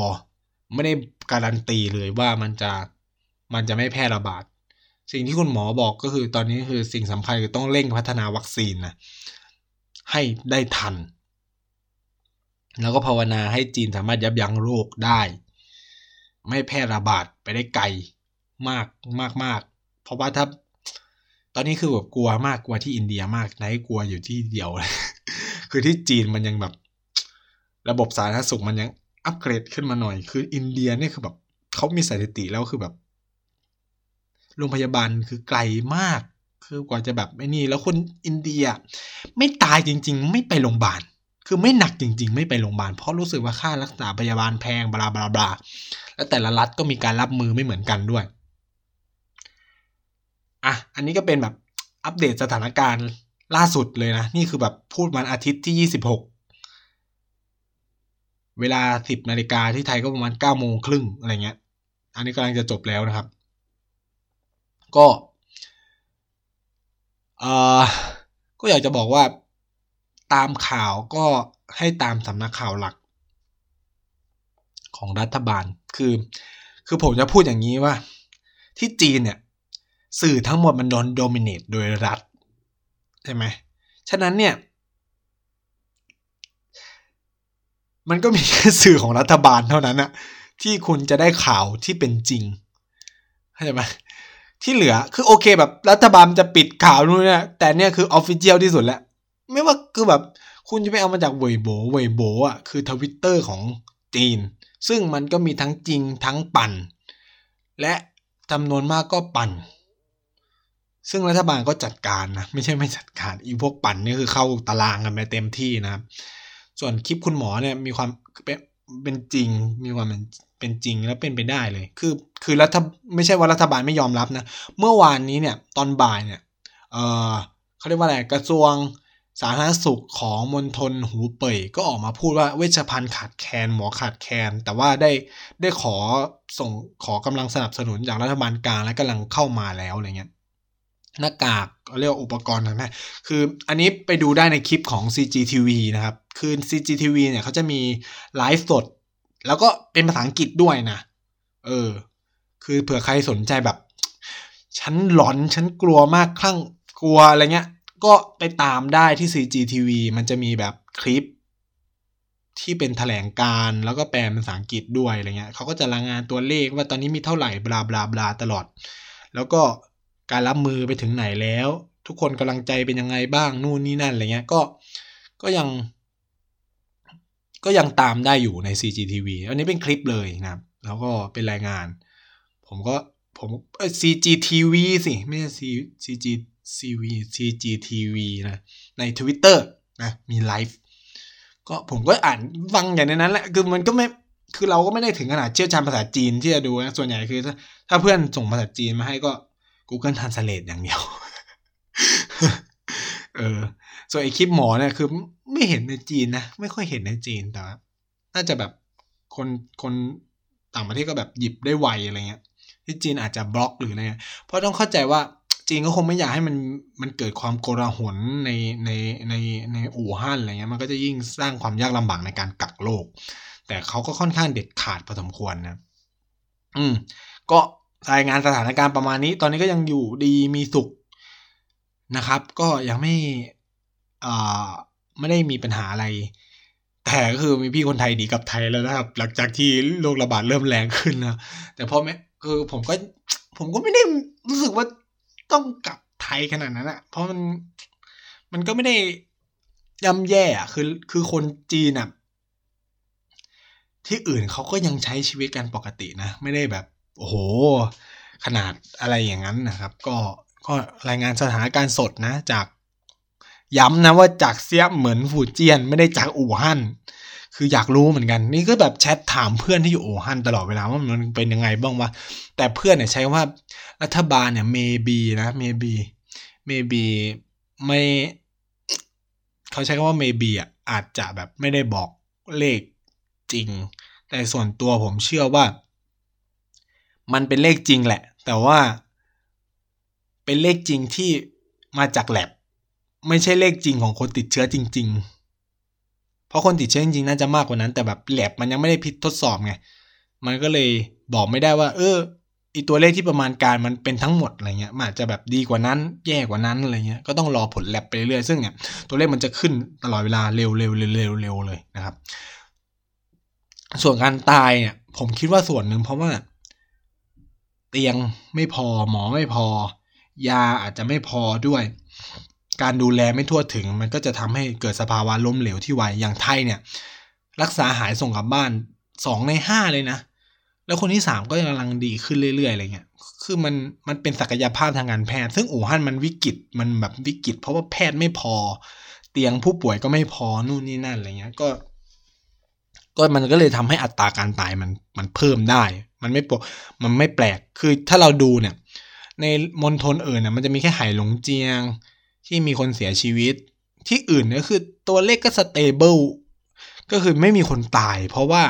ไม่ได้การันตีเลยว่ามันจะมันจะไม่แพร่ระบาด สิ่งที่คุณหมอบอกก็คือตอนนี้คือสิ่งสำคัญคือต้องเร่งพัฒนาวัคซีนนะให้ได้ทัน แล้วก็ภาวนาให้จีนสามารถยับยั้งโรคได้ ไม่แพร่ระบาดไปได้ไกลมากมากมากเพราะว่าถ้าตอนนี้คือแบบกลัวมากกลัวที่อินเดียมากไหนกลัวอยู่ที่เดียวเลย คือที่จีนมันยังแบบ ระบบสาธารณสุขมันยังอัปเกรดขึ้นมาหน่อย คืออินเดียเนี่ยคือแบบเขามีสถิติแล้วคือแบบ โรงพยาบาลคือไกลมาก คือกว่าจะแบบไม่นี่ แล้วคนอินเดีย ไม่ตายจริง ๆ ไม่ไปโรงพยาบาล คือไม่หนักจริง ๆ ไม่ไปโรงพยาบาลเพราะรู้สึกว่าค่ารักษาพยาบาลแพงบลาบลาบลาแล้วแต่ละรัฐก็มีการรับมือไม่เหมือนกันด้วยอะอันนี้ก็เป็นแบบอัปเดตสถานการณ์ ล่าสุดเลยนะ นี่คือแบบพูดวันอาทิตย์ที่ 26 เวลา 10นาฬิกาที่ไทยก็ประมาณ9โมงครึ่งอะไรเงี้ย อันนี้กำลังจะจบแล้วนะครับ ก็เออก็อยากจะบอกว่าตามข่าวก็ให้ตามสำนักข่าวหลัก ของรัฐบาลคือ คือผมจะพูดอย่างนี้ว่า ที่จีนเนี่ย สื่อทั้งหมดมันโดน dominate โดยรัฐ ใช่ไหมฉะนั้นเนี่ย มันก็มีแค่สื่อของรัฐบาลเท่านั้นอะที่คุณจะได้ข่าวที่เป็นจริงเข้าใจไหมที่เหลือคือโอเคแบบรัฐบาลจะปิดข่าวนู่นเนี่ยแต่เนี่ยคือ official ที่สุดแล้ว ไม่ว่าคือแบบคุณจะไปเอามาจาก Weibo Weibo อะคือทวิตเตอร์ของจีน ซึ่งมันก็มีทั้งจริงทั้งปั่น และจำนวนมากก็ปั่น ซึ่งรัฐบาลก็จัดการนะ ไม่ใช่ไม่จัดการอีพวกปั่นนี่คือเข้าตารางกันไปเต็มที่นะครับ ส่วนคลิปคุณหมอเนี่ยมีความเป็นเป็นจริงมีความเป็นเป็นจริงแล้วเป็นไปได้เลย คือคือรัฐไม่ใช่ว่ารัฐบาลไม่ยอมรับนะ เมื่อวานนี้เนี่ยตอนบ่ายเนี่ยเออเขาเรียกว่าอะไรกระทรวงสาธารณสุขของมณฑลหูเป่ยก็ออกมาพูดว่าเวชภัณฑ์ขาดแคลนหมอขาดแคลนแต่ว่าได้ได้ขอส่งขอกำลังสนับสนุนจากรัฐบาลกลางและกำลังเข้ามาแล้วอะไรเงี้ย หน้ากากเรียกอุปกรณ์ทางนั้นคืออันนี้ไปดูได้ในคลิปของ CGTV นะครับ คือ CGTV เนี่ยเขาจะมีไลฟ์สด แล้วก็เป็นภาษาอังกฤษด้วยนะ เออ คือเผื่อใครสนใจแบบ ฉันหลอน ฉันกลัวมากคลั่งกลัวอะไรเงี้ย ก็ไปตามได้ที่ CGTV มันจะมีแบบคลิป ที่เป็นแถลงการแล้วก็แปลเป็นภาษาอังกฤษด้วยอะไรเงี้ยเขาก็จะรายงานตัวเลขว่าตอนนี้มีเท่าไหร่บลาบลาบลาตลอด แล้วก็ การรับมือไปถึงไหนแล้ว ทุกคนกำลังใจเป็นยังไงบ้างนู่นนี่นั่นอะไรเงี้ยก็ก็ยัง ก็ยังตามได้อยู่ใน CGTV อันนี้เป็นคลิปเลยนะครับ แล้วก็เป็นรายงาน ผมก็ผมเออ CGTV สิ ไม่ใช่ CG CV CGTV นะใน Twitter นะมีไลฟ์ก็ผมก็อ่านฟังอย่างนั้นแหละคือมันก็ไม่คือเราก็ไม่ได้ถึงขนาดเชี่ยวชาญภาษาจีนที่จะดูนะส่วนใหญ่คือถ้าถ้าเพื่อนส่งภาษาจีนมาให้ก็ Google Translate อย่างเดียว เออ ส่วนไอคลิปหมอเนี่ยคือไม่เห็นในจีนนะ ไม่ค่อยเห็นในจีนแต่ว่าน่าจะแบบคนคนต่างประเทศก็แบบหยิบได้ไวอะไรเงี้ย ที่จีนอาจจะบล็อกหรืออะไรเงี้ย เพราะต้องเข้าใจว่าจีนก็คงไม่อยากให้มันมันเกิดความโกลาหลในในในในอู่ฮั่นอะไรเงี้ยมันก็จะยิ่งสร้างความยากลำบากในการกักโรคแต่เขาก็ค่อนข้างเด็ดขาดพอสมควรนะ อืม ก็ รายงานสถานการณ์ประมาณนี้ ตอนนี้ก็ยังอยู่ดีมีสุขนะครับ ก็ยังไม่อ่าไม่ได้มีปัญหาอะไร แต่ก็คือมีพี่คนไทยดีกับไทยแล้วนะครับ หลังจากที่โรคระบาดเริ่มแรงขึ้นนะแต่พอแม้คือผมก็ผมก็ไม่ได้รู้สึกว่าต้องกลับไทยขนาดนั้นอะเพราะมันมันก็ไม่ได้ย่ำแย่อะคือคือคนจีนอะที่อื่นเขาก็ยังใช้ชีวิตกันปกตินะ ไม่ได้แบบ โอ้โห ขนาดอะไรอย่างนั้นนะครับ ก็ก็รายงานสถานการณ์สดนะ จากย้ำนะว่าจากเซียเหมือนฝูเจียน ไม่ได้จากอู่ฮั่นคืออยากรู้เหมือนกัน นี่ก็แบบแชทถามเพื่อนที่อยู่อู่ฮั่นตลอดเวลาว่ามันเป็นยังไงบ้างวะแต่เพื่อนเนี่ยใช้ว่ารัฐบาลเนี่ย maybe นะ maybe maybe ไม่เขาใช้คำว่า maybe อะอาจจะแบบไม่ได้บอกเลขจริง แต่ส่วนตัวผมเชื่อว่า มันเป็นเลขจริงแหละ แต่ว่า เป็นเลขจริงที่มาจากแลบไม่ใช่เลขจริงของคนติดเชื้อจริง ๆ เพราะคนติดเชื้อจริงๆน่าจะมากกว่านั้น แต่แบบแลบมันยังไม่ได้พิทดสอบไงมันก็เลยบอกไม่ได้ว่า เอออีตัวเลขที่ประมาณการมันเป็นทั้งหมดอะไรเงี้ยมันอาจจะแบบดีกว่านั้น แย่กว่านั้นอะไรเงี้ยก็ต้องรอผลแลบไปเรื่อยๆซึ่งเนี่ยตัวเลขมันจะขึ้นตลอดเวลาเร็วๆเร็วๆเร็วเร็วเลยนะครับ ส่วนการตายเนี่ยผมคิดว่าส่วนหนึ่งเพราะว่า เตียงไม่พอหมอไม่พอ ยาอาจจะไม่พอด้วย การดูแลไม่ทั่วถึง มันก็จะทำให้เกิดสภาวะล้มเหลวที่ไวอย่างไทยเนี่ย รักษาหายส่งกลับบ้านสองในห้าเลยนะ แล้วคนที่สามก็กำลังดีขึ้นเรื่อยๆอะไรเงี้ยคือมันมันเป็นศักยภาพทางการแพทย์ ซึ่งอู่ฮั่นมันวิกฤตมันแบบวิกฤต เพราะว่าแพทย์ไม่พอ เตียงผู้ป่วยก็ไม่พอนู่นนี่นั่นอะไรเงี้ยก็ ก็มันก็เลยทำให้อัตราการตายมันมันเพิ่มได้ มันไม่ปมันไม่แปลก คือถ้าเราดูเนี่ย ในมณฑลอื่นเนี่ยมันจะมีแค่ไหหลงเจียง ที่มีคนเสียชีวิต ที่อื่นเนี่ยคือตัวเลขก็สเตเบิลก็คือไม่มีคนตาย เพราะว่า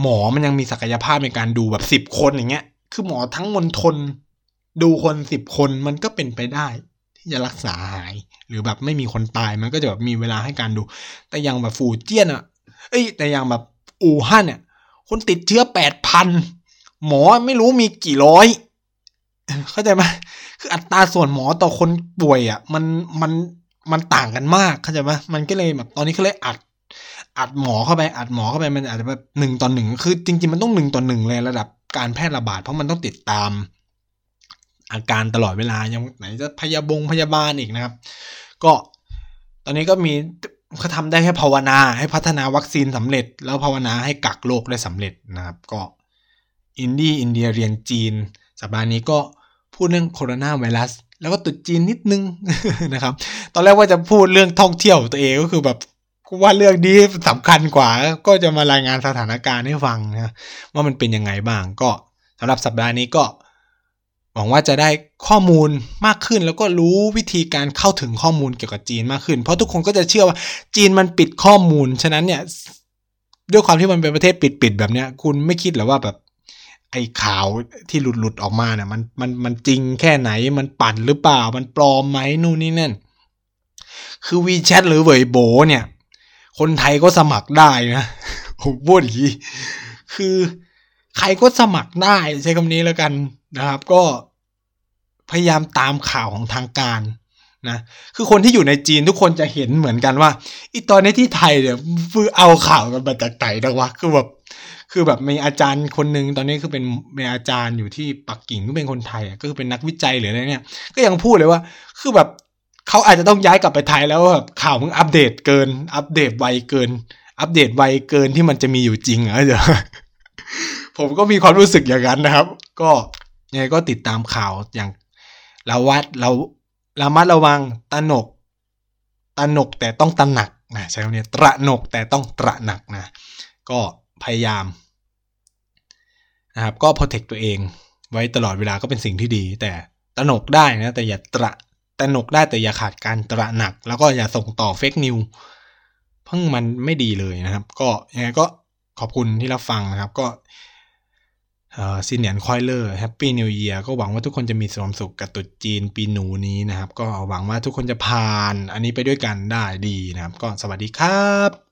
หมอมันยังมีศักยภาพในการดูแบบสิบคนอย่างเงี้ย คือหมอทั้งมณฑลดูคนสิบคนมันก็เป็นไปได้ ที่จะรักษาหาย หรือแบบไม่มีคนตายมันก็จะแบบมีเวลาให้การดู แต่อย่างแบบฟูเจียนอะเอ้ยแต่อย่างแบบอู่ฮั่นเนี่ย คนติดเชื้อแปดพันหมอไม่รู้มีกี่ร้อย เข้าใจไหมคืออัตราส่วนหมอต่อคนป่วยอะ มันมันมันต่างกันมากเข้าใจไหมมันก็เลยแบบตอนนี้เขาเลยอัด อัดหมอเข้าไปอัดหมอเข้าไปมันอาจจะแบบหนึ่งต่อหนึ่งคือ จริง ๆ มันต้องหนึ่งต่อหนึ่งเลยระดับการแพร่ระบาดเพราะมันต้องติดตาม อาการตลอดเวลายังไหนจะพยาบงพยาบาลอีกนะครับ ก็ตอนนี้ก็มี เขาทำได้แค่ภาวนาให้พัฒนาวัคซีนสำเร็จ แล้วภาวนาให้กักโรคได้สำเร็จนะครับ ก็ Indie India เรียนจีน สัปดาห์นี้ก็พูดเรื่องโคโรนาไวรัสแล้วก็ตรุษจีนนิดนึงนะครับ ตอนแรกว่าจะพูดเรื่องท่องเที่ยวตัวเองก็คือแบบว่าเรื่องนี้สำคัญกว่า ก็จะมารายงานสถานการณ์ให้ฟังนะว่ามันเป็นยังไงบ้างก็สำหรับสัปดาห์นี้ก็ หวังว่าจะได้ข้อมูลมากขึ้น แล้วก็รู้วิธีการเข้าถึงข้อมูลเกี่ยวกับจีนมากขึ้น เพราะทุกคนก็จะเชื่อว่าจีนมันปิดข้อมูล ฉะนั้นเนี่ยด้วยความที่มันเป็นประเทศปิดๆแบบเนี้ย คุณไม่คิดหรอว่าแบบไอ้ข่าวที่หลุดๆออกมาเนี่ยมันมันมันจริงแค่ไหนมันปั่นหรือเปล่า มันปลอมไหมนู่นนี่นั่น คือวีแชทหรือเวยโบเนี่ย คนไทยก็สมัครได้นะผมพูดอย่างนี้คือใครก็สมัครได้ใช้คำนี้แล้วกัน นะครับก็พยายามตามข่าวของทางการนะคือคนที่อยู่ในจีนทุกคนจะเห็นเหมือนกันว่าอีตอนนี้ที่ไทยเนี่ยฟือเอาข่าวกันมาจากไหนนะวะคือแบบคือแบบมีอาจารย์คนหนึ่งตอนนี้คือเป็นเป็นอาจารย์อยู่ที่ปักกิ่งก็เป็นคนไทยก็คือเป็นนักวิจัยหรืออะไรเนี่ย ก็ยังพูดเลยว่า คือแบบเขาอาจจะต้องย้ายกลับไปไทยแล้วแบบข่าวมึงอัปเดตเกิน อัปเดตไวเกิน อัปเดตไวเกินที่มันจะมีอยู่จริงอะเดี๋ยวผมก็มีความรู้สึกอย่างนั้นนะครับ ก็ ยังไงก็ติดตามข่าวอย่างราวัดเราระมัดระวังตระหนกตระหนกแต่ต้องตระหนักนะใช้คำนี้ตระหนกแต่ต้องตระหนักนะก็พยายามนะครับก็ protect ตัวเองไว้ตลอดเวลาก็เป็นสิ่งที่ดี แต่ตระหนกได้นะแต่อย่าตระตระหนกได้แต่อย่าขาดการตระหนัก แล้วก็อย่าส่งต่อ fake news เพิ่งมันไม่ดีเลยนะครับ ก็ยังไงก็ขอบคุณที่รับฟังนะครับ ก็ 新年快乐 Happy New Year ก็หวังว่าทุกคนจะมีความสุขกับตรุษจีนปีหนูนี้นะครับ ก็หวังว่าทุกคนจะผ่านอันนี้ไปด้วยกันได้ดีนะครับ ก็สวัสดีครับ